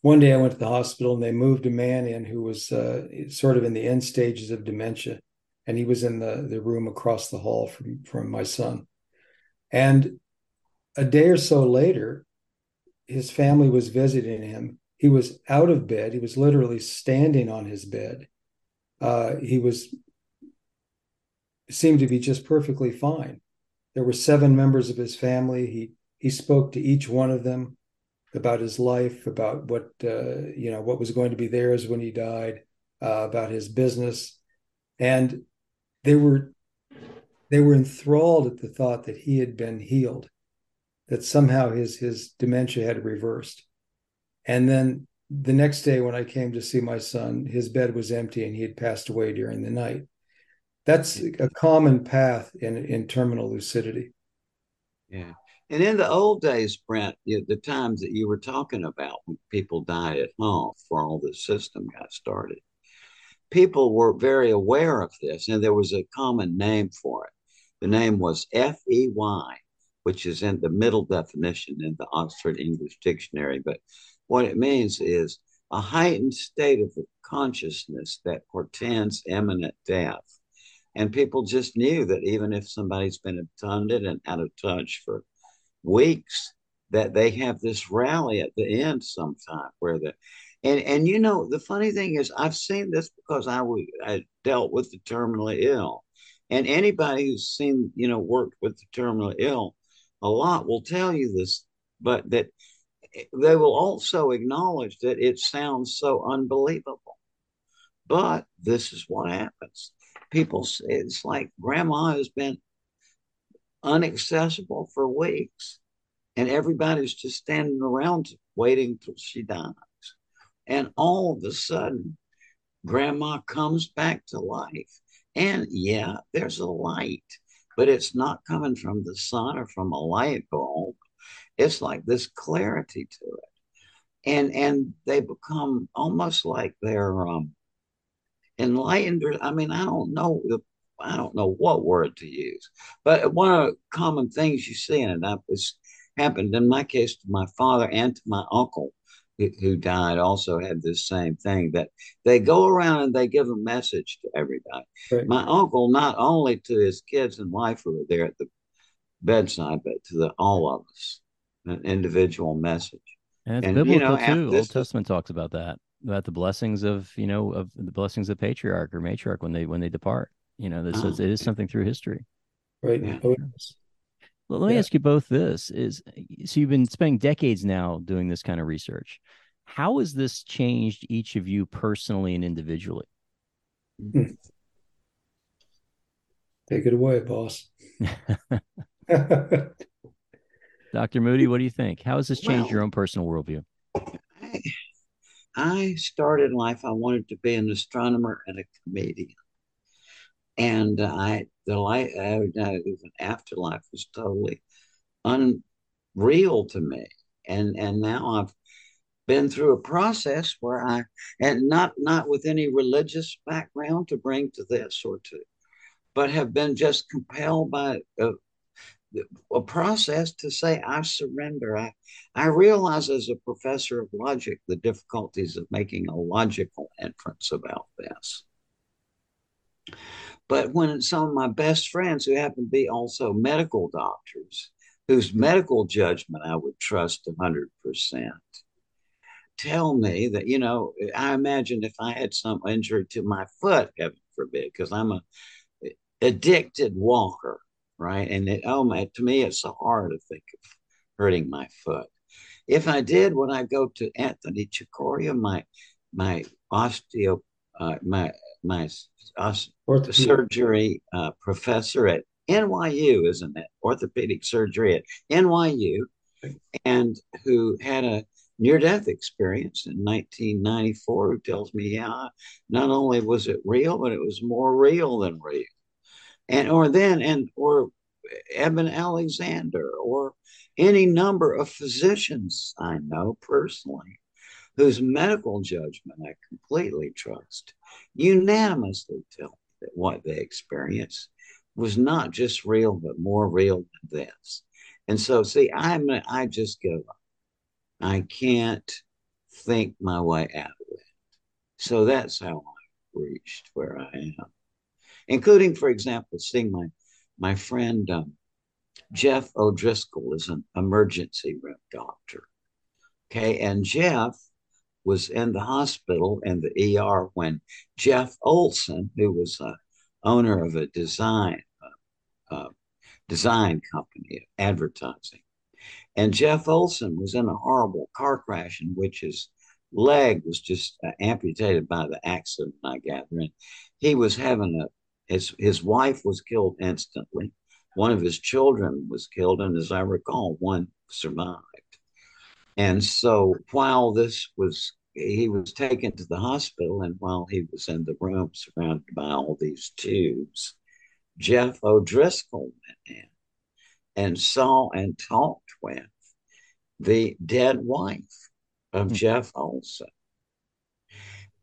One day I went to the hospital and they moved a man in who was uh, sort of in the end stages of dementia and he was in the, the room across the hall from, from my son. And a day or so later, his family was visiting him. He was out of bed. He was literally standing on his bed. Uh, he was seemed to be just perfectly fine. There were seven members of his family. He he spoke to each one of them about his life, about what uh, you know what was going to be theirs when he died, uh, about his business, and they were they were enthralled at the thought that he had been healed, that somehow his his dementia had reversed. And then the next day when I came to see my son, his bed was empty and he had passed away during the night. That's a common path in in terminal lucidity. Yeah. And in the old days, Brent, you, the times that you were talking about when people died at home before all the system got started, people were very aware of this, and there was a common name for it. The name was FEY, which is in the middle definition in the Oxford English Dictionary. But what it means is a heightened state of consciousness that portends imminent death. And people just knew that even if somebody's been obtunded and out of touch for weeks, that they have this rally at the end sometime where the and and you know the funny thing is I've seen this because I was I dealt with the terminally ill, and anybody who's seen you know worked with the terminally ill a lot will tell you this, but that they will also acknowledge that it sounds so unbelievable. But this is what happens. People, it's like grandma has been unaccessible for weeks, and everybody's just standing around waiting till she dies. And all of a sudden, grandma comes back to life. And yeah, there's a light, but it's not coming from the sun or from a light bulb. It's like this clarity to it. And and they become almost like they're um, enlightened. I mean, I don't know the I don't know what word to use, but one of the common things you see in it, it's happened in my case to my father and to my uncle who died also had this same thing that they go around and they give a message to everybody. Right. My uncle, not only to his kids and wife who were there at the bedside, but to the all of us, an individual message. And and, biblical you know, too. Old Testament talks about that, about the blessings of you know of the blessings of patriarch or matriarch when they when they depart. You know, this uh, is it is something through history. Right. Yeah. Oh, well, let me yeah. ask you both this is so you've been spending decades now doing this kind of research. How has this changed each of you personally and individually? Hmm. Take it away, boss. Dr. Moody, what do you think? How has this changed well, your own personal worldview? I, I started life, I wanted to be an astronomer and a comedian. And I the life I, uh, even afterlife was totally unreal to me, and and now I've been through a process where I and not not with any religious background to bring to this or to, but have been just compelled by a, a process to say I surrender. I I realize as a professor of logic the difficulties of making a logical inference about this. But when some of my best friends, who happen to be also medical doctors, whose medical judgment I would trust 100%, tell me that, you know, I imagine if I had some injury to my foot, heaven forbid, because I'm a eh, addicted walker, right? And it, oh my, to me, it's so hard to think of hurting my foot. If I did, when I go to Anthony Cicoria, my my osteo, uh, my my surgery uh, professor at NYU, isn't it? Orthopedic surgery at NYU, and who had a near death experience in 1994, who tells me, yeah, not only was it real, but it was more real than real. And or then, and or Eben Alexander or any number of physicians I know personally whose medical judgment I completely trust, unanimously tell me that what they experienced was not just real, but more real than this. And so, see, I'm I just give up. I can't think my way out of it. So that's how I reached where I am, including, for example, seeing my my friend um, Jeff O'Driscoll is an emergency room doctor. Okay, and Jeff was in the hospital in the ER when Jeff Olson, who was a owner of a design uh, uh, design company, advertising, and Jeff Olson was in a horrible car crash in which his leg was just uh, amputated by the accident, I gather. And he was having a his his wife was killed instantly. One of his children was killed, and as I recall, one survived. And so while this was, he was taken to the hospital, and while he was in the room surrounded by all these tubes, Jeff O'Driscoll went in and saw and talked with the dead wife of mm-hmm. Jeff Olson.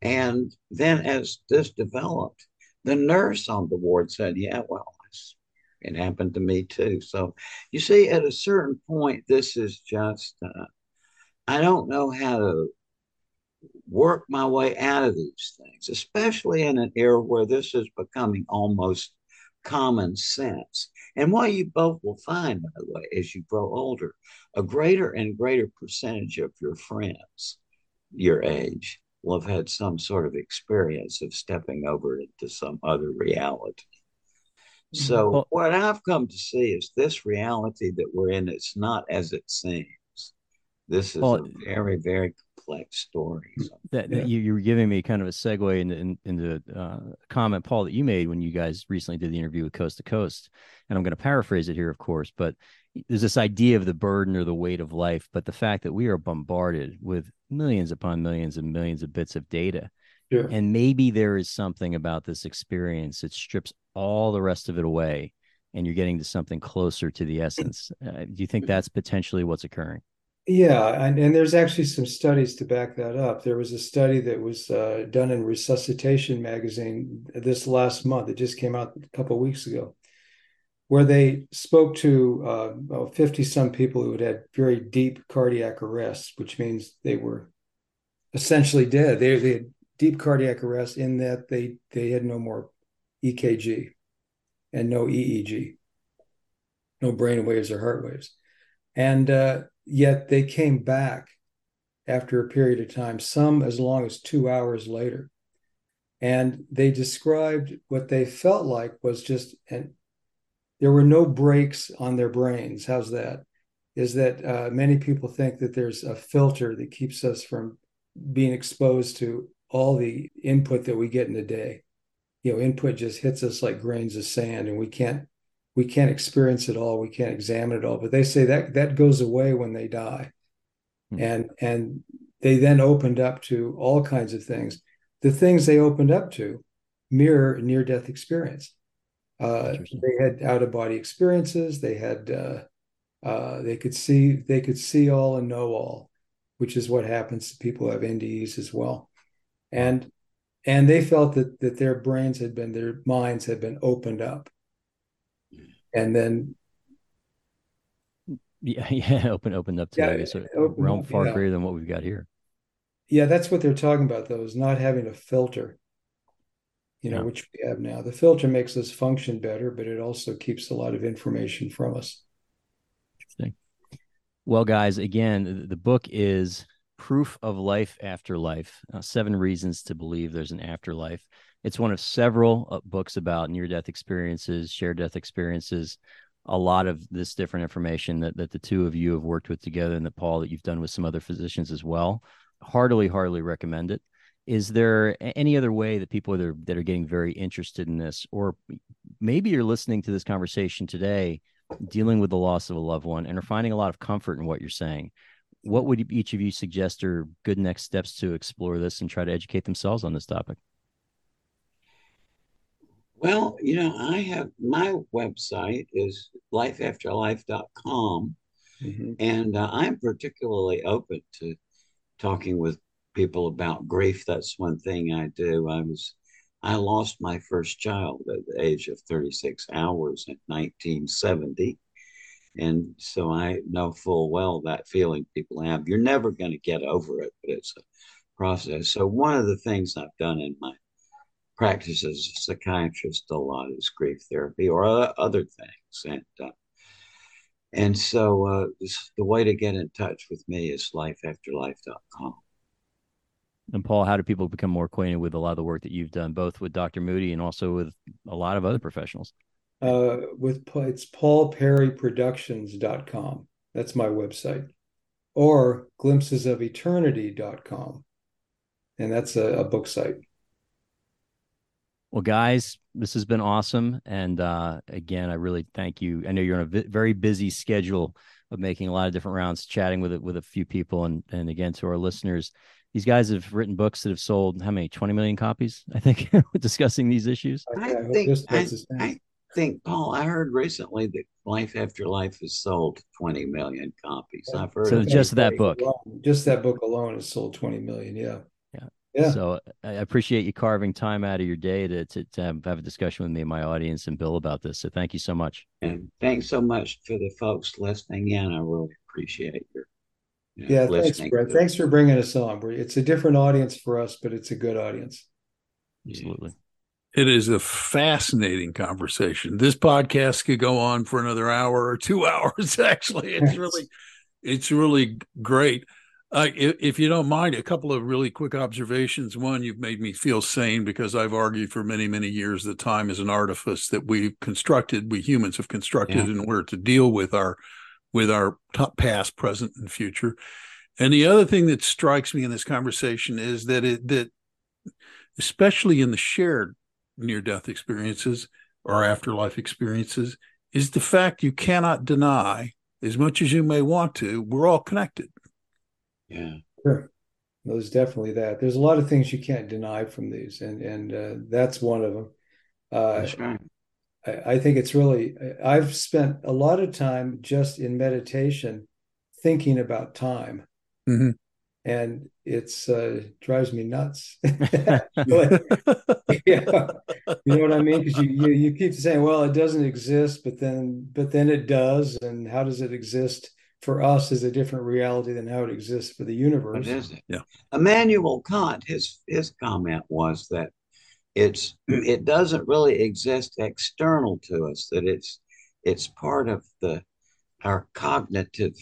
And then as this developed, the nurse on the ward said, Yeah, well, it happened to me too. So you see, at a certain point, this is just, uh, I don't know how to work my way out of these things, especially in an era where this is becoming almost common sense. And what you both will find, by the way, as you grow older, a greater and greater percentage of your friends your age will have had some sort of experience of stepping over into some other reality. So well, what I've come to see is this reality that we're in, it's not as it seems. This is well, a very, very complex story. So, that, yeah. you, you were giving me kind of a segue into in, into uh, comment, Paul, that you made when you guys recently did the interview with Coast to Coast, and I'm going to paraphrase it here, of course, but there's this idea of the burden or the weight of life, but the fact that we are bombarded with millions upon millions and millions of bits of data. And maybe there is something about this experience that strips all the rest of it away and you're getting to something closer to the essence. Uh, do you think that's potentially what's occurring? Yeah, and, and there's actually some studies to back that up. There was a study that was uh, done in Resuscitation magazine this last month. It just came out a couple weeks ago, where they spoke to 50 uh, some people who had had very deep cardiac arrest, which means they were essentially dead. They, they had deep cardiac arrest in that they they had no more EKG and no EEG, no brain waves or heart waves, and uh, Yet they came back after a period of time, some as long as two hours later. And they described what they felt like was just, and there were no brakes on their brains. How's that? Is that uh, many people think that there's a filter that keeps us from being exposed to all the input that we get in a day. You know, input just hits us like grains of sand, and we can't we can't experience it all we can't examine it all but they say that that goes away when they die hmm. and and they then opened up to all kinds of things the things they opened up to mirror near death experience uh, they had out of body experiences. They had uh, uh, they could see they could see all and know all which is what happens to people who have NDEs as well. And and they felt that that their brains had been their minds had been opened up. And then yeah, yeah, open opened up to yeah, a realm far yeah. greater than what we've got here. Yeah, that's what they're talking about though, is not having a filter, you know, yeah. which we have now. The filter makes us function better, but it also keeps a lot of information from us. Interesting. Well, guys, again, the book is Proof of Life After Life uh, Seven Reasons to Believe There's an Afterlife. It's one of several uh, books about near death experiences, shared death experiences, a lot of this different information that, that the two of you have worked with together and that Paul that you've done with some other physicians as well. Heartily, heartily recommend it. Is there any other way that people that are, that are getting very interested in this, or maybe you're listening to this conversation today, dealing with the loss of a loved one and are finding a lot of comfort in what you're saying? What would each of you suggest are good next steps to explore this and try to educate themselves on this topic? Well, you know, I have my website is lifeafterlife.com. Mm-hmm. And uh, I'm particularly open to talking with people about grief. That's one thing I do. I was, I lost my first child at the age of 36 hours in 1970. And so I know full well that feeling people have. You're never going to get over it, but it's a process. So one of the things I've done in my practice as a psychiatrist a lot is grief therapy or other things. And uh, and so uh, the way to get in touch with me is lifeafterlife.com. And Paul, how do people become more acquainted with a lot of the work that you've done, both with Dr. Moody and also with a lot of other professionals? Uh, with it's paulperryproductions.com. That's my website. Or glimpsesofeternity.com. And that's a, a book site. Well, guys, this has been awesome. And uh, again, I really thank you. I know you're on a very busy schedule of making a lot of different rounds, chatting with with a few people, and and again to our listeners, these guys have written books that have sold how many 20 million copies? I think discussing these issues. I, I think I, I, think Paul. I heard recently that Life After Life has sold 20 million copies. I've heard so just that book. Alone, just that book alone has sold 20 million. Yeah. Yeah. So I appreciate you carving time out of your day to, to, to have, have, a discussion with me and my audience and Bill about this. So thank you so much. And thanks so much for the folks listening in. I really appreciate your. You know, yeah, thanks, Brent. Thanks for bringing us on. It's a different audience for us, but it's a good audience. Absolutely. It is a fascinating conversation. This podcast could go on for another hour or two hours. Actually, it's really, it's really great. Uh, if, if, you don't mind, a couple of really quick observations. One, you've made me feel sane because I've argued for many, many years that time is an artifice that we've constructed, we humans have constructed yeah. in order to deal with our with our past, present, and future. And the other thing that strikes me in this conversation is that it that especially in the shared near death experiences or afterlife experiences is the fact you cannot deny as much as you may want to we're all connected yeah. Sure. There's definitely that. There's a lot of things you can't deny from these, and and uh, that's one of them. Uh, that's right. I, I think it's really. I've spent a lot of time just in meditation, thinking about time, mm-hmm. and it's uh, drives me nuts. yeah. you know what I mean? Because you, you you keep saying, well, it doesn't exist, but then but then it does, and how does it exist? for us is a different reality than how it exists for the universe. What is it? Yeah. Immanuel Kant, his his comment was that it's it doesn't really exist external to us, that it's it's part of the our cognitive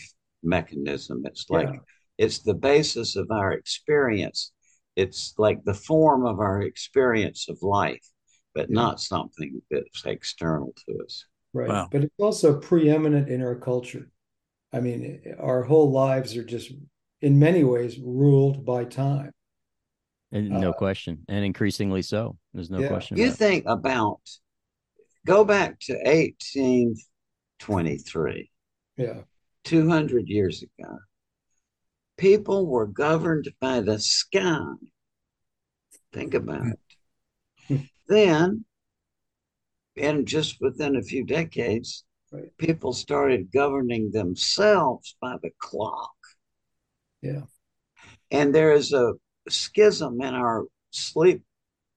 mechanism. It's like yeah. it's the basis of our experience. It's like the form of our experience of life, but yeah. not something that's external to us. Right. Wow. But it's also preeminent in our culture. I mean, our whole lives are just, in many ways, ruled by time. And no uh, question, and increasingly so. There's no yeah. question. You think about go back to 1823. Yeah. 200 years ago. People were governed by the sky. Think about it. then, and just within a few decades, Right. People started governing themselves by the clock. Yeah. And there is a schism in our sleep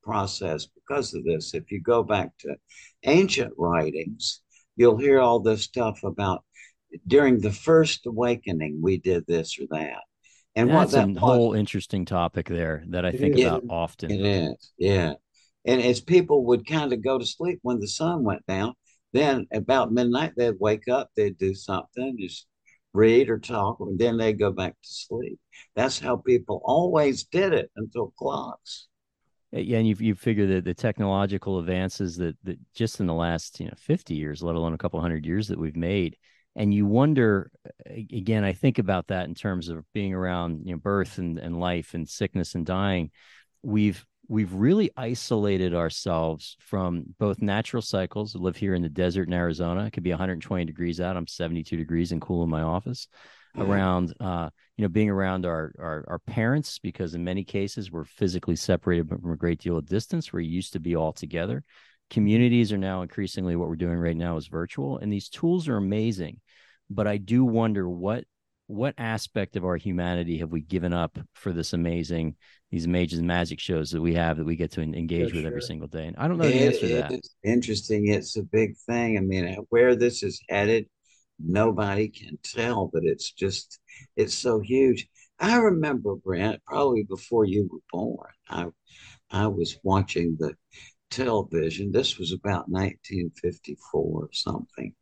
process because of this. If you go back to ancient writings, you'll hear all this stuff about during the first awakening, we did this or that. And that's what that a whole interesting topic there that I think about often. It is, yeah. And as people would kind of go to sleep when the sun went down, then about midnight, they'd wake up, they'd do something, just read or talk, and then they'd go back to sleep. That's how people always did it until clocks. Yeah, and you you figure that the technological advances that that just in the last you know 50 years, let alone a couple hundred years that we've made, and you wonder again. I think about that in terms of being around you know birth and, and life and sickness and dying. We've we've really isolated ourselves from both natural cycles. I live here in the desert in Arizona. It could be 120 degrees out. I'm 72 degrees and cool in my office. Mm-hmm. Around, uh, you know, being around our, our our parents because in many cases we're physically separated from a great deal of distance. We're used to be all together. communities are now increasingly what we're doing right now is virtual and these tools are amazing but i do wonder what what aspect of our humanity have we given up for this amazing these amazing magic shows that we have that we get to engage with sure. every single day? And i don't know the answer to that. it's interesting it's a big thing. I mean where this is headed nobody can tell but it's just it's so huge. I remember brent probably before you were born i i was watching the television. This was about 1954 or something.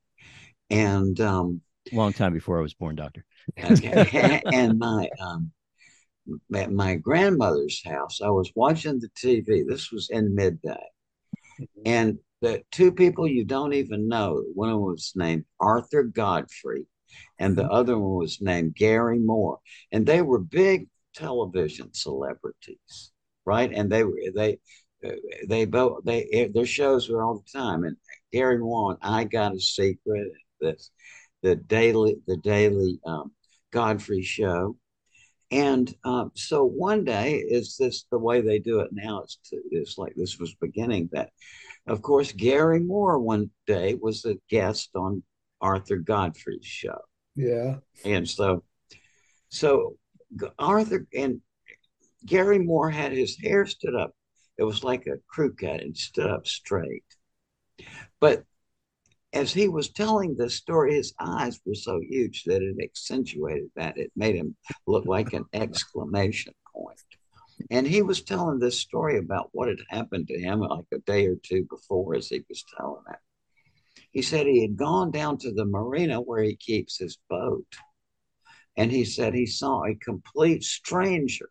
And um long time before i was born doctor okay. and my um at my grandmother's house i was watching the tv this was in midday. And the two people you don't even know one of them was named arthur godfrey and the other one was named garry moore. And they were big television celebrities right? And they were they they both they their shows were all the time. And garry moore i got a secret this the daily the daily um, Godfrey show. And um, so one day, is this the way they do it now? It's, it's like this was beginning that. Of course, Garry Moore one day was a guest on Arthur Godfrey's show. Yeah. And so, so Arthur and Garry Moore had his hair stood up. It was like a crew cut and stood up straight. But as he was telling this story, his eyes were so huge that it accentuated that. It made him look like an exclamation point. And he was telling this story about what had happened to him like a day or two before as he was telling it. He said he had gone down to the marina where he keeps his boat. And he said he saw a complete stranger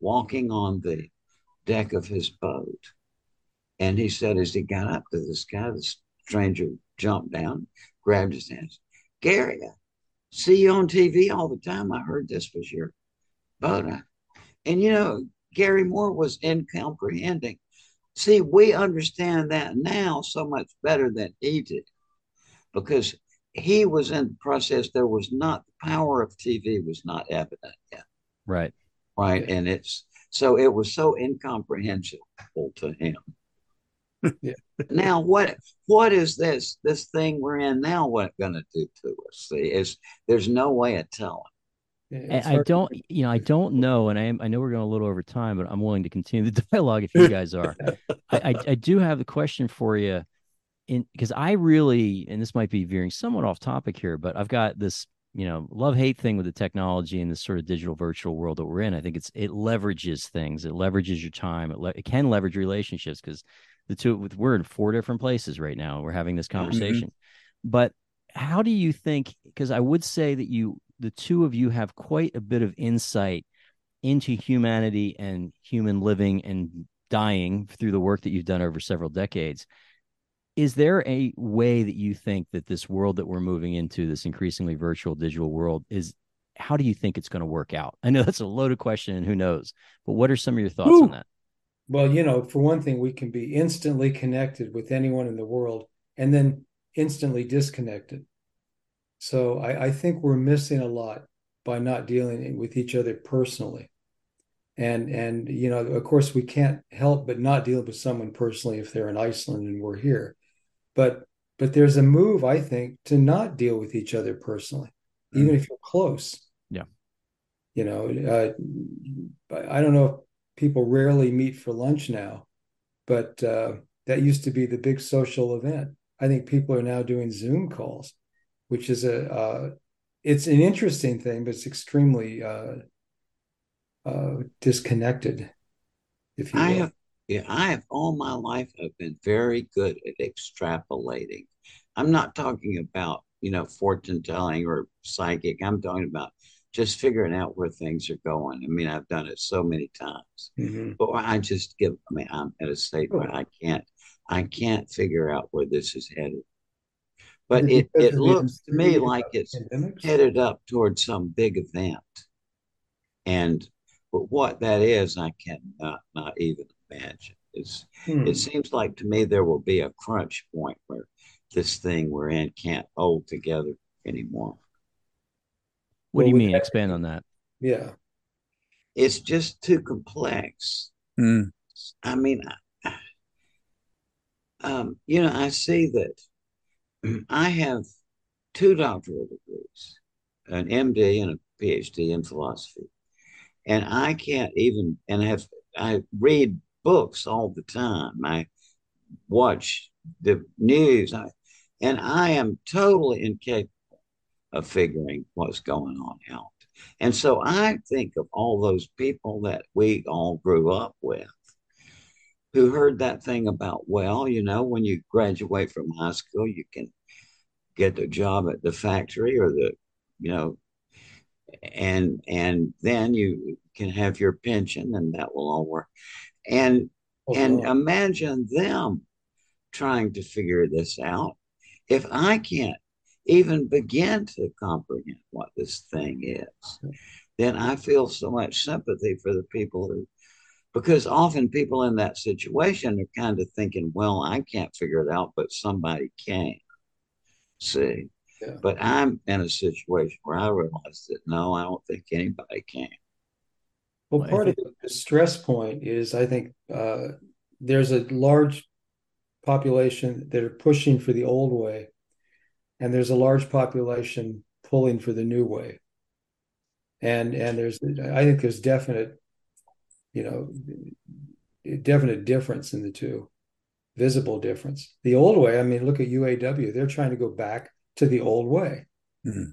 walking on the deck of his boat. And he said, as he got up to this guy, the stranger jumped down, grabbed his hands. Garry, I see you on TV all the time. I heard this was your boat. And you know, Garry Moore was incomprehending. See, we understand that now so much better than he did because he was in the process. There was not the power of TV was not evident yet. Right. Right. And it's so it was so incomprehensible to him yeah. now what what is this this thing we're in now what going to do to us see is there's no way of telling I don't, you know, I don't know, and I am, I know we're going a little over time, but I'm willing to continue the dialogue if you guys are. I, I, I, do have a question for you, in because I really, and this might be veering somewhat off topic here, but I've got this, you know, love hate thing with the technology and this sort of digital virtual world that we're in. I think it's it leverages things, it leverages your time, it, le- it can leverage relationships because the two with we're in four different places right now. We're having this mm-hmm. conversation. Mm-hmm. But how do you think because I would say that you the two of you have quite a bit of insight into humanity and human living and dying through the work that you've done over several decades. Is there a way that you think that this world that we're moving into, this increasingly virtual digital world, is how do you think it's going to work out? I know that's a loaded question and who knows, but what are some of your thoughts Ooh. on that? Well, you know, for one thing, we can be instantly connected with anyone in the world and then instantly disconnected. So I, I think we're missing a lot by not dealing with each other personally. And and you know, of course, we can't help but not deal with someone personally if they're in Iceland and we're here. But but there's a move, I think, to not deal with each other personally, mm. even if you're close. Yeah. You know, uh, I don't know people rarely meet for lunch now, but uh, that used to be the big social event. I think people are now doing Zoom calls, which is a uh, it's an interesting thing, but it's extremely uh, uh, disconnected. If you I have, yeah, I have all my life have been very good at extrapolating. I'm not talking about you know fortune telling or psychic. I'm talking about just figuring out where things are going. I mean, I've done it so many times, mm-hmm. but I just give. I mean, I'm at a state where I can't, I can't figure out where this is headed. But it, it looks to me like it's pandemics? headed up towards some big event, and but what that is, I cannot not even imagine. It's, hmm. It seems like to me there will be a crunch point where this thing we're in can't hold together anymore. What do you mean? Expand on that. Yeah. It's just too complex. Mm. I mean, um, you know, I see that I have two doctoral degrees, an MD and a PhD in philosophy, and I can't even and have I read books all the time. I watch the news, I, and I am totally incapable of figuring what's going on out. And so I think of all those people that we all grew up with who heard that thing about, well, you know, when you graduate from high school, you can get a job at the factory or the, you know, and and then you can have your pension and that will all work. And oh, and God. imagine them trying to figure this out. If I can't even begin to comprehend what this thing is, then I feel so much sympathy for the people who, because often people in that situation are kind of thinking, well, I can't figure it out, but somebody can. See? Yeah. But I'm in a situation where I realize that no, I don't think anybody can. Well, part of the stress point is I think uh, there's a large population that are pushing for the old way, and there's a large population pulling for the new way. And and there's I think there's definite, you know, definite difference in the two, visible difference. The old way, I mean, look at UAW; they're trying to go back to the old way. Mm-hmm.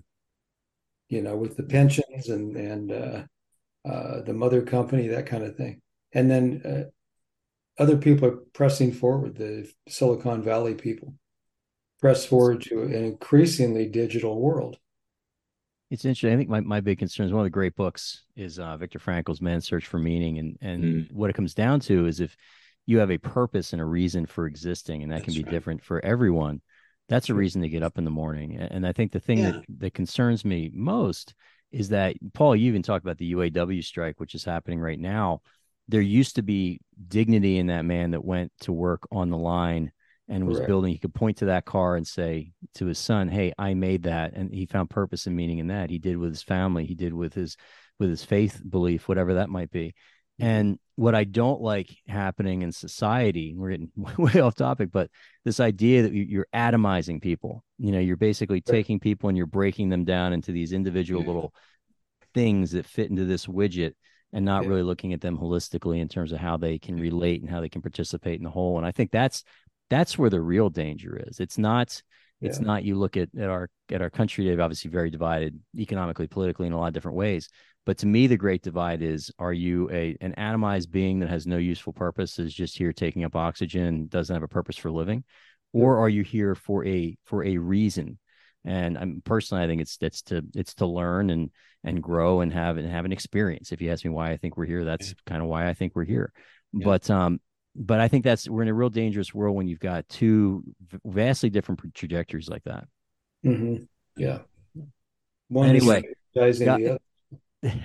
You know, with the pensions and and uh, uh, the mother company, that kind of thing. And then uh, other people are pressing forward, the Silicon Valley people press forward to an increasingly digital world. It's interesting. I think my, my big concern is one of the great books is uh, Viktor Frankl's Man's Search for Meaning. And, and mm. what it comes down to is if you have a purpose and a reason for existing, and that That's can be right. different for everyone, that's a reason to get up in the morning. And I think the thing yeah. that, that concerns me most is that, Paul, you even talked about the UAW strike, which is happening right now there used to be dignity in that man that went to work on the line and was Correct. building. He could point to that car and say to his son, "Hey, I made that," and he found purpose and meaning in that. He did with his family. He did with his with his faith belief, whatever that might be. Mm-hmm. And what I don't like happening in society, we're getting way off topic, but this idea that you're atomizing people, you know, you're basically taking people and you're breaking them down into these individual little things that fit into this widget and not yeah. really looking at them holistically in terms of how they can relate and how they can participate in the whole. And I think that's that's where the real danger is. It's not it's yeah. not you look at, at our at our country today, obviously very divided economically, politically in a lot of different ways. But to me, the great divide is are you a an atomized being that has no useful purpose, is just here taking up oxygen, doesn't have a purpose for living? Or are you here for a for a reason? And I'm personally, I think it's it's to it's to learn and and grow and have and have an experience. If you ask me why I think we're here, that's kind of why I think we're here. Yeah. But um, but I think that's we're in a real dangerous world when you've got two vastly different trajectories like that. Mm-hmm. Yeah. One anyway, guys, got, okay,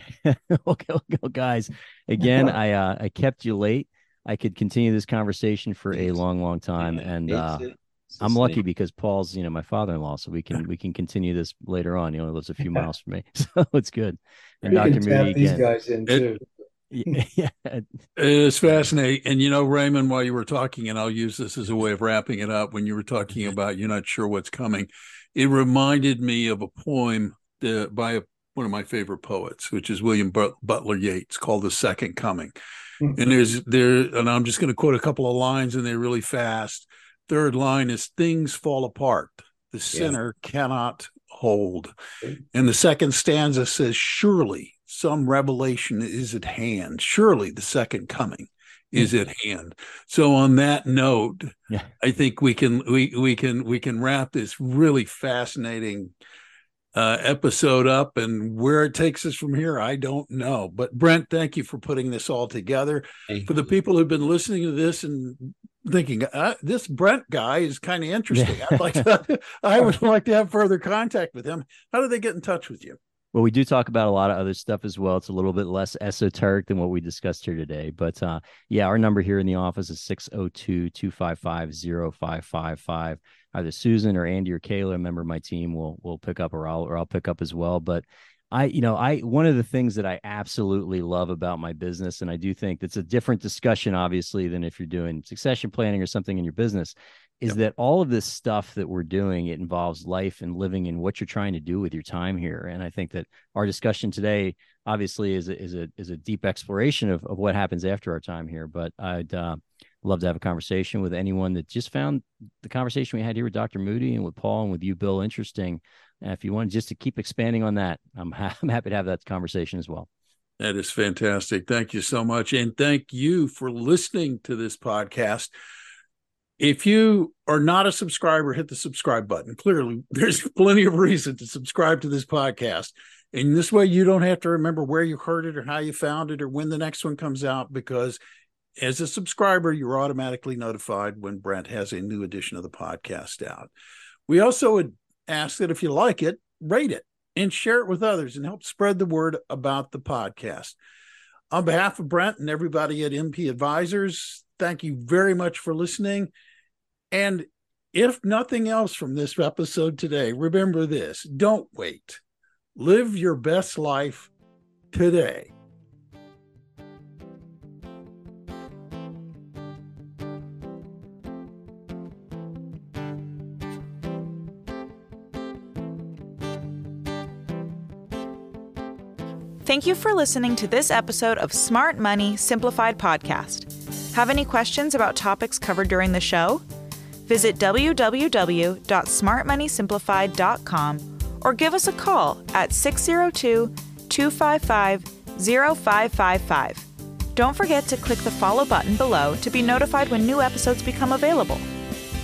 okay, guys. Again, I uh, I kept you late. I could continue this conversation for a long, long time, and uh, I'm lucky because Paul's, you know, my father-in-law, so we can we can continue this later on. He only lives a few miles from me, so it's good. And we Dr. Moody these guys in too. yeah, it's fascinating. And you know, Raymond, while you were talking, and I'll use this as a way of wrapping it up. When you were talking about you're not sure what's coming, it reminded me of a poem uh, by a, one of my favorite poets, which is William Butler Yeats, called "The Second Coming." Mm-hmm. And there's there, and I'm just going to quote a couple of lines, and they're really fast third line is things fall apart. The sinner yeah. cannot hold. And the second stanza says, Surely some revelation is at hand. Surely the second coming is at hand. So on that note, yeah. I think we can we we can we can wrap this really fascinating uh, episode up and where it takes us from here, I don't know. But Brent, thank you for putting this all together. Thank for the people who've been listening to this and thinking uh, this Brent guy is kind of interesting. I'd like to, I would like to have further contact with him. How do they get in touch with you? Well, we do talk about a lot of other stuff as well. It's a little bit less esoteric than what we discussed here today. But uh, yeah, our number here in the office is 602 255 0555. Either Susan or Andy or Kayla, a member of my team, will will pick up or I'll or I'll pick up as well. But I, you know, I one of the things that I absolutely love about my business, and I do think it's a different discussion, obviously, than if you're doing succession planning or something in your business, is yep. that all of this stuff that we're doing it involves life and living and what you're trying to do with your time here. And I think that our discussion today, obviously, is a, is a is a deep exploration of of what happens after our time here. But I'd uh, love to have a conversation with anyone that just found the conversation we had here with Dr. Moody and with Paul and with you, Bill, interesting if you want just to keep expanding on that, I'm, ha- I'm happy to have that conversation as well. That is fantastic. Thank you so much. And thank you for listening to this podcast. If you are not a subscriber, hit the subscribe button. Clearly, there's plenty of reason to subscribe to this podcast. And this way, you don't have to remember where you heard it or how you found it or when the next one comes out because as a subscriber, you're automatically notified when Brent has a new edition of the podcast out. We also would ask that if you like it, rate it and share it with others and help spread the word about the podcast. On behalf of Brent and everybody at MP Advisors, thank you very much for listening. And if nothing else from this episode today, remember this don't wait. Live your best life today. Thank you for listening to this episode of Smart Money Simplified Podcast. Have any questions about topics covered during the show? Visit www.smartmoneysimplified.com or give us a call at 602 255 0555. Don't forget to click the follow button below to be notified when new episodes become available.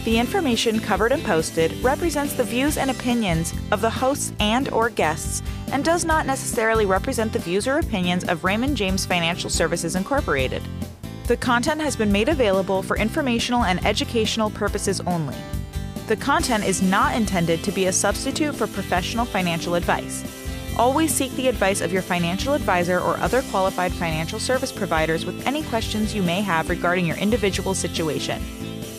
The information covered and posted represents the views and opinions of the hosts and or guests and does not necessarily represent the views or opinions of Raymond James Financial Services Incorporated. The content has been made available for informational and educational purposes only. The content is not intended to be a substitute for professional financial advice. Always seek the advice of your financial advisor or other qualified financial service providers with any questions you may have regarding your individual situation.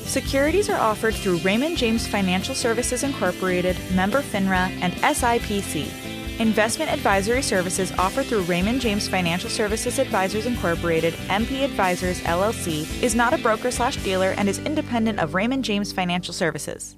Securities are offered through Raymond James Financial Services Incorporated, member FINRA, and SIPC. Investment advisory services offered through Raymond James Financial Services Advisors Incorporated, MP Advisors LLC, is not a broker slash dealer and is independent of Raymond James Financial Services.